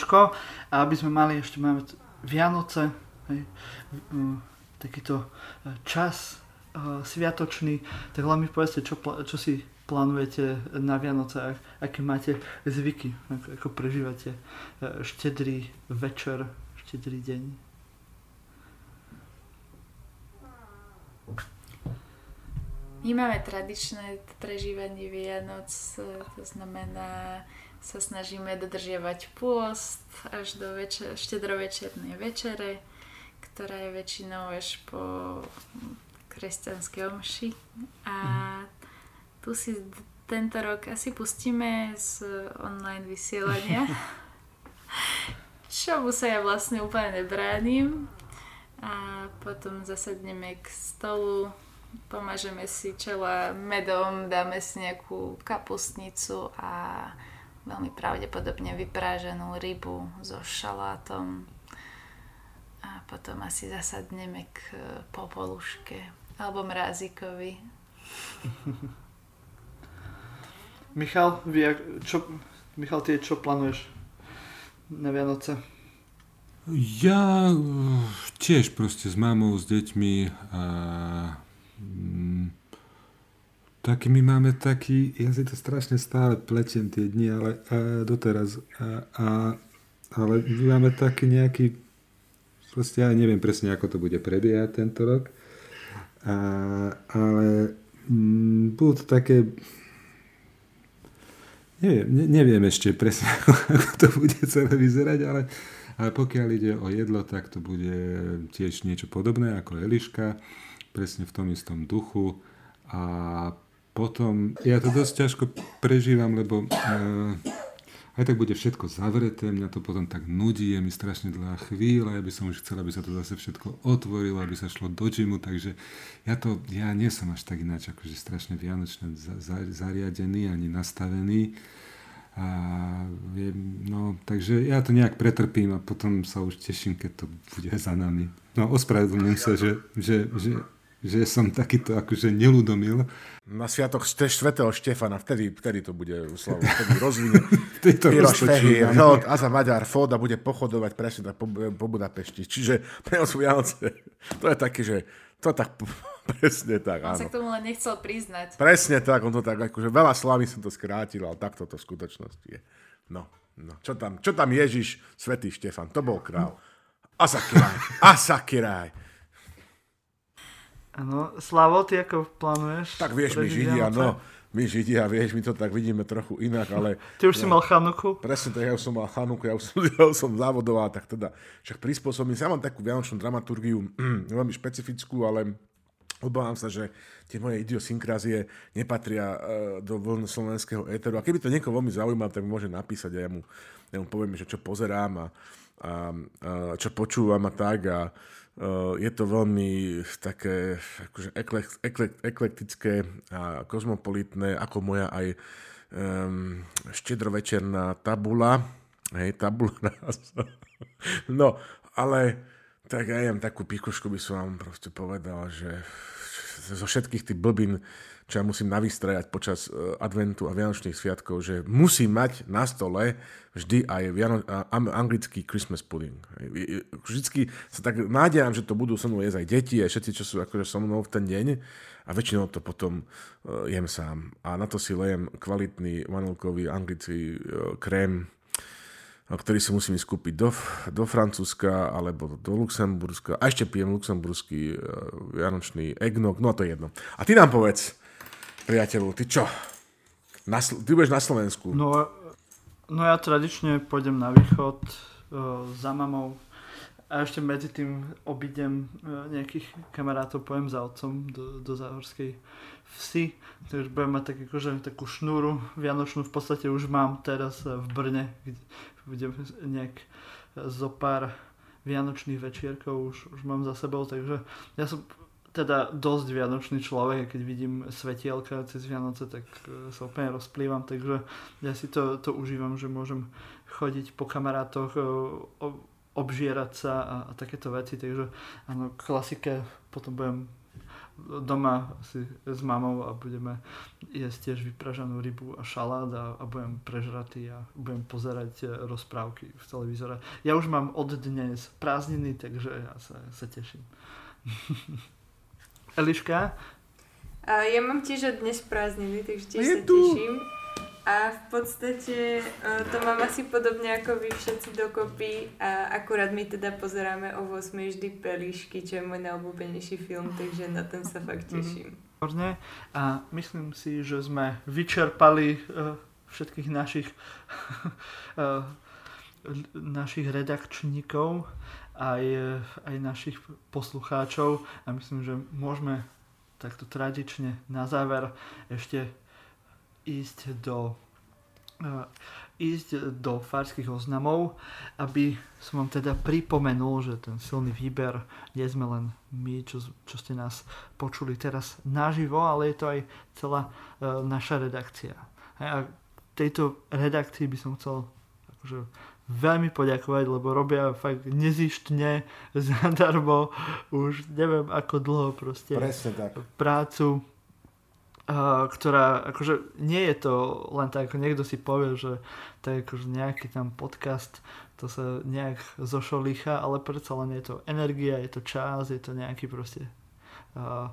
A aby sme mali, ešte máme Vianoce, hej, uh, takýto uh, čas sviatočný, tak len mi povedzte, čo, čo si plánujete na Vianoce, aké máte zvyky, ako, prežívate štedrý večer, štedrý deň. My máme tradičné prežívanie Vianoc, to znamená, sa snažíme dodržiavať pôst až do večer, štedrovečernej večere, ktorá je väčšinou až po kresťanskej omši. A tu si tento rok asi pustíme z online vysielania, čomu sa ja vlastne úplne nebránim. A potom zasadneme k stolu pomažeme si čela medom, dáme si nejakú kapustnicu a veľmi pravdepodobne vypráženú rybu so šalátom a potom asi zasadneme k popoluške alebo mrázikovi. Michal, vy, čo, Michal, ty čo plánuješ na Vianoce? Ja tiež proste s mamou, s deťmi a Mm, taký my máme taký, ja si to strašne stále pletiem tie dni, ale a, doteraz. A, a, ale my máme taký nejaký, proste ja neviem presne, ako to bude prebiehať tento rok, a, ale mm, budú to také, neviem, ne, neviem ešte presne, ako to bude celé vyzerať, ale, ale pokiaľ ide o jedlo, tak to bude tiež niečo podobné ako Eliška presne v tom istom duchu a potom, ja to dosť ťažko prežívam, lebo uh, aj tak bude všetko zavreté, mňa to potom tak nudí, je mi strašne dlhá chvíľa, ja by som už chcel, aby sa to zase všetko otvorilo, aby sa šlo do džimu, takže ja to, ja nie som až tak ináč akože strašne vianočne za, za, zariadený ani nastavený. A no, takže ja to nejak pretrpím a potom sa už teším, keď to bude za nami. No ospravedlňujem sa, že, že, že, že som takýto akože neludomil. Na sviatok Šte- svätého Štefana, vtedy, vtedy to bude slavu, vtedy rozvinie. Tejto Piroš roztočí, Fehy, áno. Rod a za Maďar Foda bude pochodovať presne tak po, po Budapešti. Čiže pre Vianoce, to je také, že to tak presne tak, On sa áno. k tomu len nechcel priznať. Presne tak, on to tak, akože veľa slovami som to skrátil, ale takto to v skutočnosti je. No, no, čo tam, čo tam Ježiš, svätý Štefan, to bol král. Asa kiraj, asa kiraj. Áno, Slavo, ty ako plánuješ? Tak vieš, my Židia, no, my Židia, vieš, my to tak vidíme trochu inak, ale Ty už si mal chanuku? Presne tak, ja už som mal Chanuku, ja už som, ja už som závodoval, tak teda však prispôsobím. Ja mám takú vianočnú dramaturgiu, veľmi špecifickú, ale obávam sa, že tie moje idiosynkrazie nepatria uh, do vln slovenského éteru. A keby to niekoho veľmi zaujíma, tak mi môže napísať a ja mu, ja mu poviem, že čo pozerám a, a, a čo počúvam a tak. A, je to veľmi také akože eklek, eklek, eklektické a kozmopolitné, ako moja aj um, štedrovečerná tabula. Hej, tabula. No, ale tak ja takú pikušku, by som vám proste povedal, že zo všetkých tých blbín, čo ja musím navystrajať počas eh, adventu a vianočných sviatkov, že musím mať na stole vždy aj viano- anglický Christmas pudding. Vždycky sa tak nádejam, že to budú so mnou jesť aj deti, aj všetci, čo sú akože so mnou v ten deň a väčšinou to potom uh, jem sám. A na to si lejem kvalitný vanilkový anglický uh, krém, ktorý si musím ísť kúpiť do, do Francúzska alebo do Luxemburska. A ešte pijem luxemburský vianočný eggnog, no a to je jedno. A ty nám povedz, priateľu, ty čo? Na, ty budeš na Slovensku. No, no ja tradične pôjdem na východ uh, za mamou a ešte medzi tým obidem uh, nejakých kamarátov, pojem za otcom do, do Záhorskej vsi, takže budem mať tak, akože, takú šnúru vianočnú, v podstate už mám teraz v Brne, kde budem nejak zo pár vianočných večierkov už, už mám za sebou, takže ja som teda dosť vianočný človek a keď vidím svetielka cez Vianoce, tak e, sa úplne rozplývam, takže ja si to, to užívam, že môžem chodiť po kamarátoch, e, obžierať sa a, a takéto veci, takže áno, klasika, potom budem doma asi s mamou a budeme jesť tiež vypražanú rybu a šalát a, a budem prežratý a budem pozerať e, rozprávky v televízore. Ja už mám od dnes prázdniny, takže ja sa, sa teším. Eliška? A ja mám tiež od dnes prázdniny, takže tiež Je sa tu. teším. A v podstate e, to mám asi podobne ako vy všetci dokopy a akurát my teda pozeráme o 8 vždy Pelíšky, čo je môj najobľúbenejší film, takže na ten sa fakt teším. Výborne. A myslím si, že sme vyčerpali uh, všetkých našich uh, našich redakčníkov aj, eh, aj našich poslucháčov a myslím, že môžeme takto tradične na záver ešte ísť do uh, ísť do farských oznamov, aby som vám teda pripomenul, že ten silný výber nie sme len my, čo, čo ste nás počuli teraz naživo, ale je to aj celá uh, naša redakcia. A tejto redakcii by som chcel akože veľmi poďakovať, lebo robia fakt nezištne, zadarmo, už neviem ako dlho proste Presne tak. prácu, ktorá, akože nie je to len tak, ako niekto si povie, že to je akože nejaký tam podcast, to sa nejak zošolícha, ale predsa len je to energia, je to čas, je to nejaký proste mm,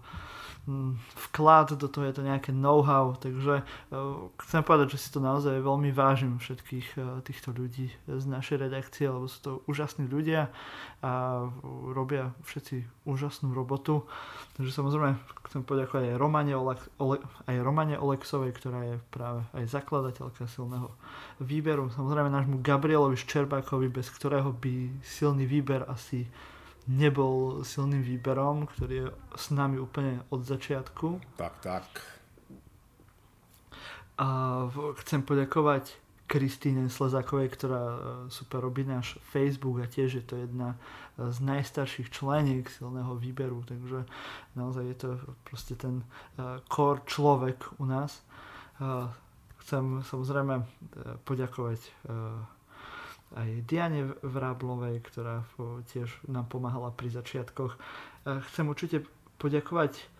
vklad do toho, je to nejaké know-how, takže uh, chcem povedať, že si to naozaj veľmi vážim všetkých uh, týchto ľudí z našej redakcie, lebo sú to úžasní ľudia a robia všetci úžasnú robotu. Takže samozrejme chcem poďakovať aj Romane, Olek, Ole, aj Romane Oleksovej, ktorá je práve aj zakladateľka silného výberu. Samozrejme nášmu Gabrielovi Ščerbákovi, bez ktorého by silný výber asi nebol silným výberom, ktorý je s nami úplne od začiatku. Tak, tak. A chcem poďakovať Kristýne Slezákovej, ktorá e, super robí náš Facebook a tiež je to jedna z najstarších členiek silného výberu, takže naozaj je to proste ten core človek u nás. Chcem samozrejme poďakovať aj Diane Vráblovej, ktorá tiež nám pomáhala pri začiatkoch. Chcem určite poďakovať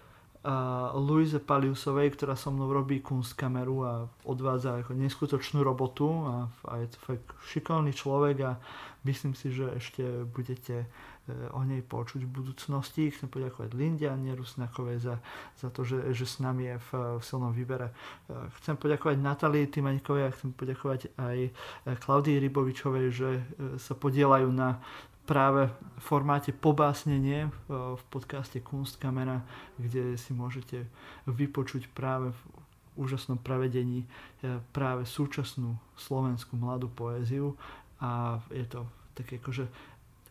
a Luise Paliusovej, ktorá so mnou robí kunstkameru a odvádza ako neskutočnú robotu a, a je to fakt šikovný človek a myslím si, že ešte budete e, o nej počuť v budúcnosti. Chcem poďakovať Linde Anie Rusnakovej za, za to, že, že s nami je v, v silnom výbere. E, chcem poďakovať Natalii Timaňkovej a chcem poďakovať aj e, Klaudii Rybovičovej, že sa podielajú na práve v formáte pobásnenie v podcaste Kunstkamera, kde si môžete vypočuť práve v úžasnom prevedení práve súčasnú slovenskú mladú poéziu a je to také akože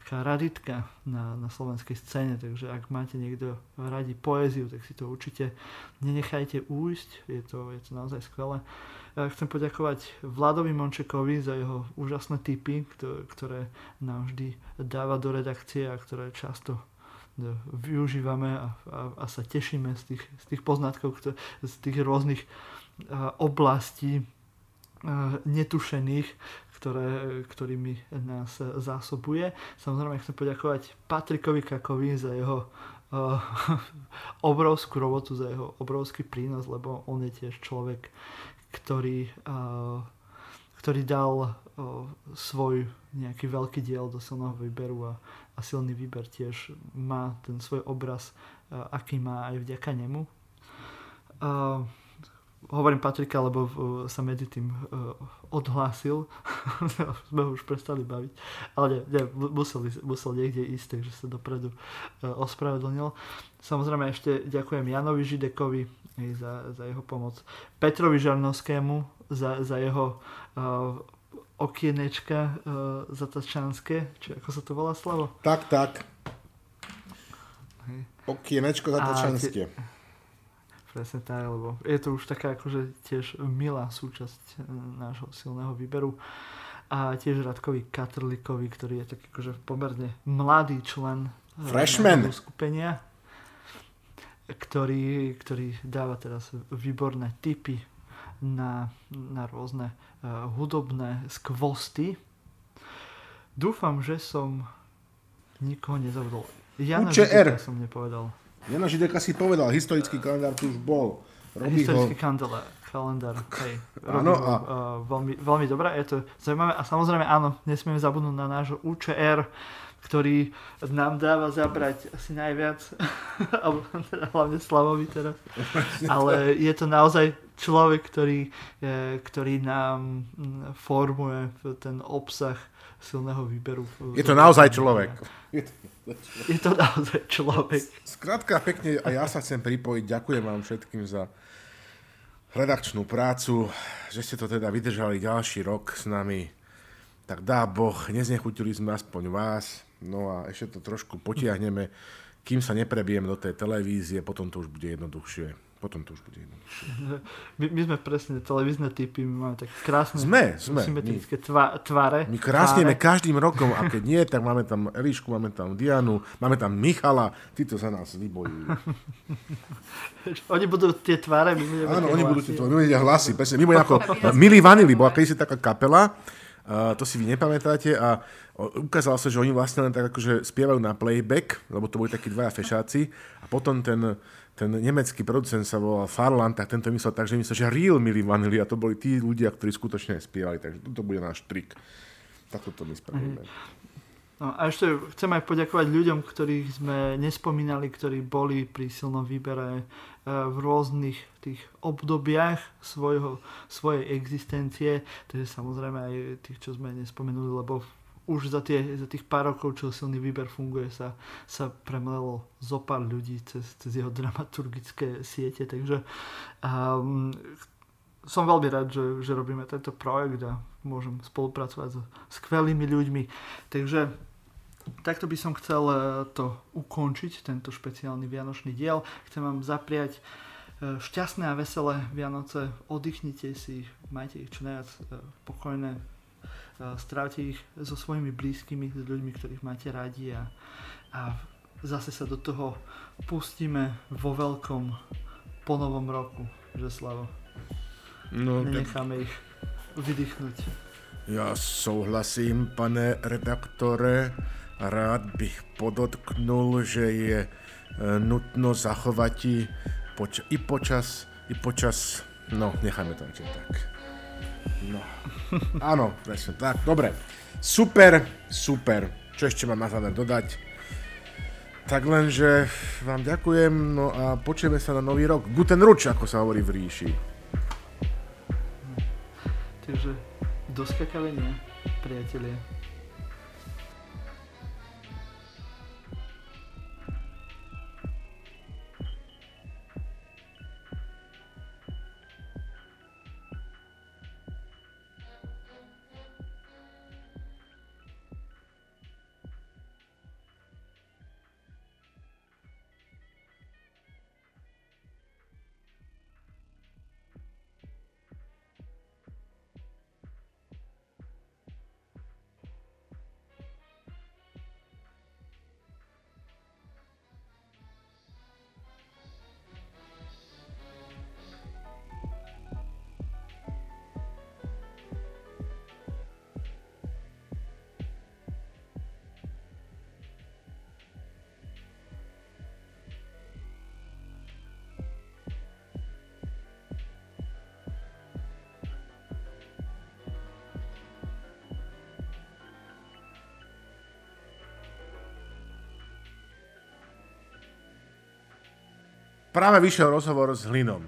taká raditka na, na slovenskej scéne, takže ak máte niekto radi poéziu, tak si to určite nenechajte újsť, je to, je to naozaj skvelé. Chcem poďakovať Vladovi Mončekovi za jeho úžasné tipy, ktoré nám vždy dáva do redakcie a ktoré často využívame a, a, a sa tešíme z tých, z tých poznatkov, z tých rôznych oblastí netušených, ktoré, ktorými nás zásobuje. Samozrejme chcem poďakovať Patrikovi Kakovi za jeho uh, obrovskú robotu, za jeho obrovský prínos, lebo on je tiež človek, ktorý, uh, ktorý dal uh, svoj nejaký veľký diel do silného výberu a, a silný výber tiež má ten svoj obraz, uh, aký má aj vďaka nemu. Uh, hovorím Patrika, lebo sa medzi tým uh, odhlásil. Sme ho už prestali baviť. Ale nie, nie musel, musel niekde ísť, takže sa dopredu uh, ospravedlnil. Samozrejme ešte ďakujem Janovi Židekovi za, za jeho pomoc. Petrovi Žarnovskému za, za jeho uh, okienečka uh, zatačanské, či ako sa to volá Slavo? Tak, tak. Okienečko zatačanské. Presne tak, lebo je to už taká akože tiež milá súčasť e, nášho silného výberu. A tiež Radkovi Katrlikovi, ktorý je taký akože pomerne mladý člen e, Freshman. skupenia, ktorý, ktorý dáva teraz výborné tipy na, na rôzne uh, hudobné skvosty. Dúfam, že som nikoho nezabudol. Jana UČR. som nepovedal. Jana Žideka si povedal, historický kalendár tu už bol. Robí historický ho... kalendár, kalendár, hej. Áno, a... uh, veľmi, veľmi dobré, je to zaujímavé. A samozrejme, áno, nesmieme zabudnúť na nášho UČR, ktorý nám dáva zabrať asi najviac, alebo teda hlavne Slavovi teraz. Ale je to naozaj človek, ktorý, ktorý nám mm, formuje ten obsah silného výberu. Je to naozaj človek. Je to je to naozaj človek. Skrátka pekne a ja sa chcem pripojiť. Ďakujem vám všetkým za redakčnú prácu, že ste to teda vydržali ďalší rok s nami. Tak dá Boh, neznechutili sme aspoň vás. No a ešte to trošku potiahneme, kým sa neprebijem do tej televízie, potom to už bude jednoduchšie potom to už bude jednoduchšie. My, my sme presne televízne typy, my máme tak krásne sme, sme, symetrické tva, tvare. My krásneme každým rokom a keď nie, tak máme tam Elišku, máme tam Dianu, máme tam Michala, títo sa nás vybojujú. oni budú tie tváre, my budeme Áno, oni budú tie tváre, my budeme hlasy, presne. My budeme ako Milí Vanili, bola kedysi taká kapela, uh, to si vy nepamätáte a ukázalo sa, že oni vlastne len tak akože spievajú na playback, lebo to boli takí dvaja fešáci a potom ten ten nemecký producent sa volal Farland, tak tento myslel tak, že myslel, že real Milli Vanilli a to boli tí ľudia, ktorí skutočne spievali, takže to bude náš trik. Takto to my spravíme. No a ešte chcem aj poďakovať ľuďom, ktorých sme nespomínali, ktorí boli pri silnom výbere eh, v rôznych tých obdobiach svojho, svojej existencie, takže samozrejme aj tých, čo sme nespomenuli, lebo už za, tie, za tých pár rokov, čo silný výber funguje, sa, sa premlelo zo pár ľudí cez, cez jeho dramaturgické siete, takže um, som veľmi rád, že, že robíme tento projekt a môžem spolupracovať so skvelými ľuďmi. Takže takto by som chcel eh, to ukončiť, tento špeciálny vianočný diel. Chcem vám zapriať šťastné a veselé Vianoce, oddychnite si, majte ich čo najviac e, pokojné, strávte ich so svojimi blízkymi, s ľuďmi, ktorých máte radi a, a zase sa do toho pustíme vo veľkom po novom roku, že Slavo. No, Nenecháme ich vydýchnuť. Ja souhlasím, pane redaktore. Rád bych podotknul, že je e, nutno zachovať i, poč- i počas, i počas, no, necháme to tak. No, áno, presne tak, dobre. Super, super. Čo ešte mám na záver dodať? Tak len, že vám ďakujem, no a počujeme sa na nový rok. Guten Ruč, ako sa hovorí v ríši. Takže do skakavenia, priatelia. Práve vyšiel rozhovor s Hlinom.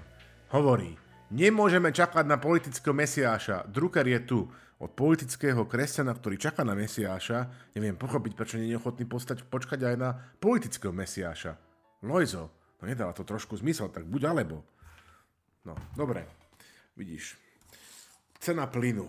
Hovorí, nemôžeme čakať na politického mesiáša. Drucker je tu. Od politického kresťana, ktorý čaká na mesiáša, neviem pochopiť, prečo nie je ochotný postať, počkať aj na politického mesiáša. Lojzo, no nedáva to trošku zmysel, tak buď alebo. No, dobre, vidíš. Cena plynu.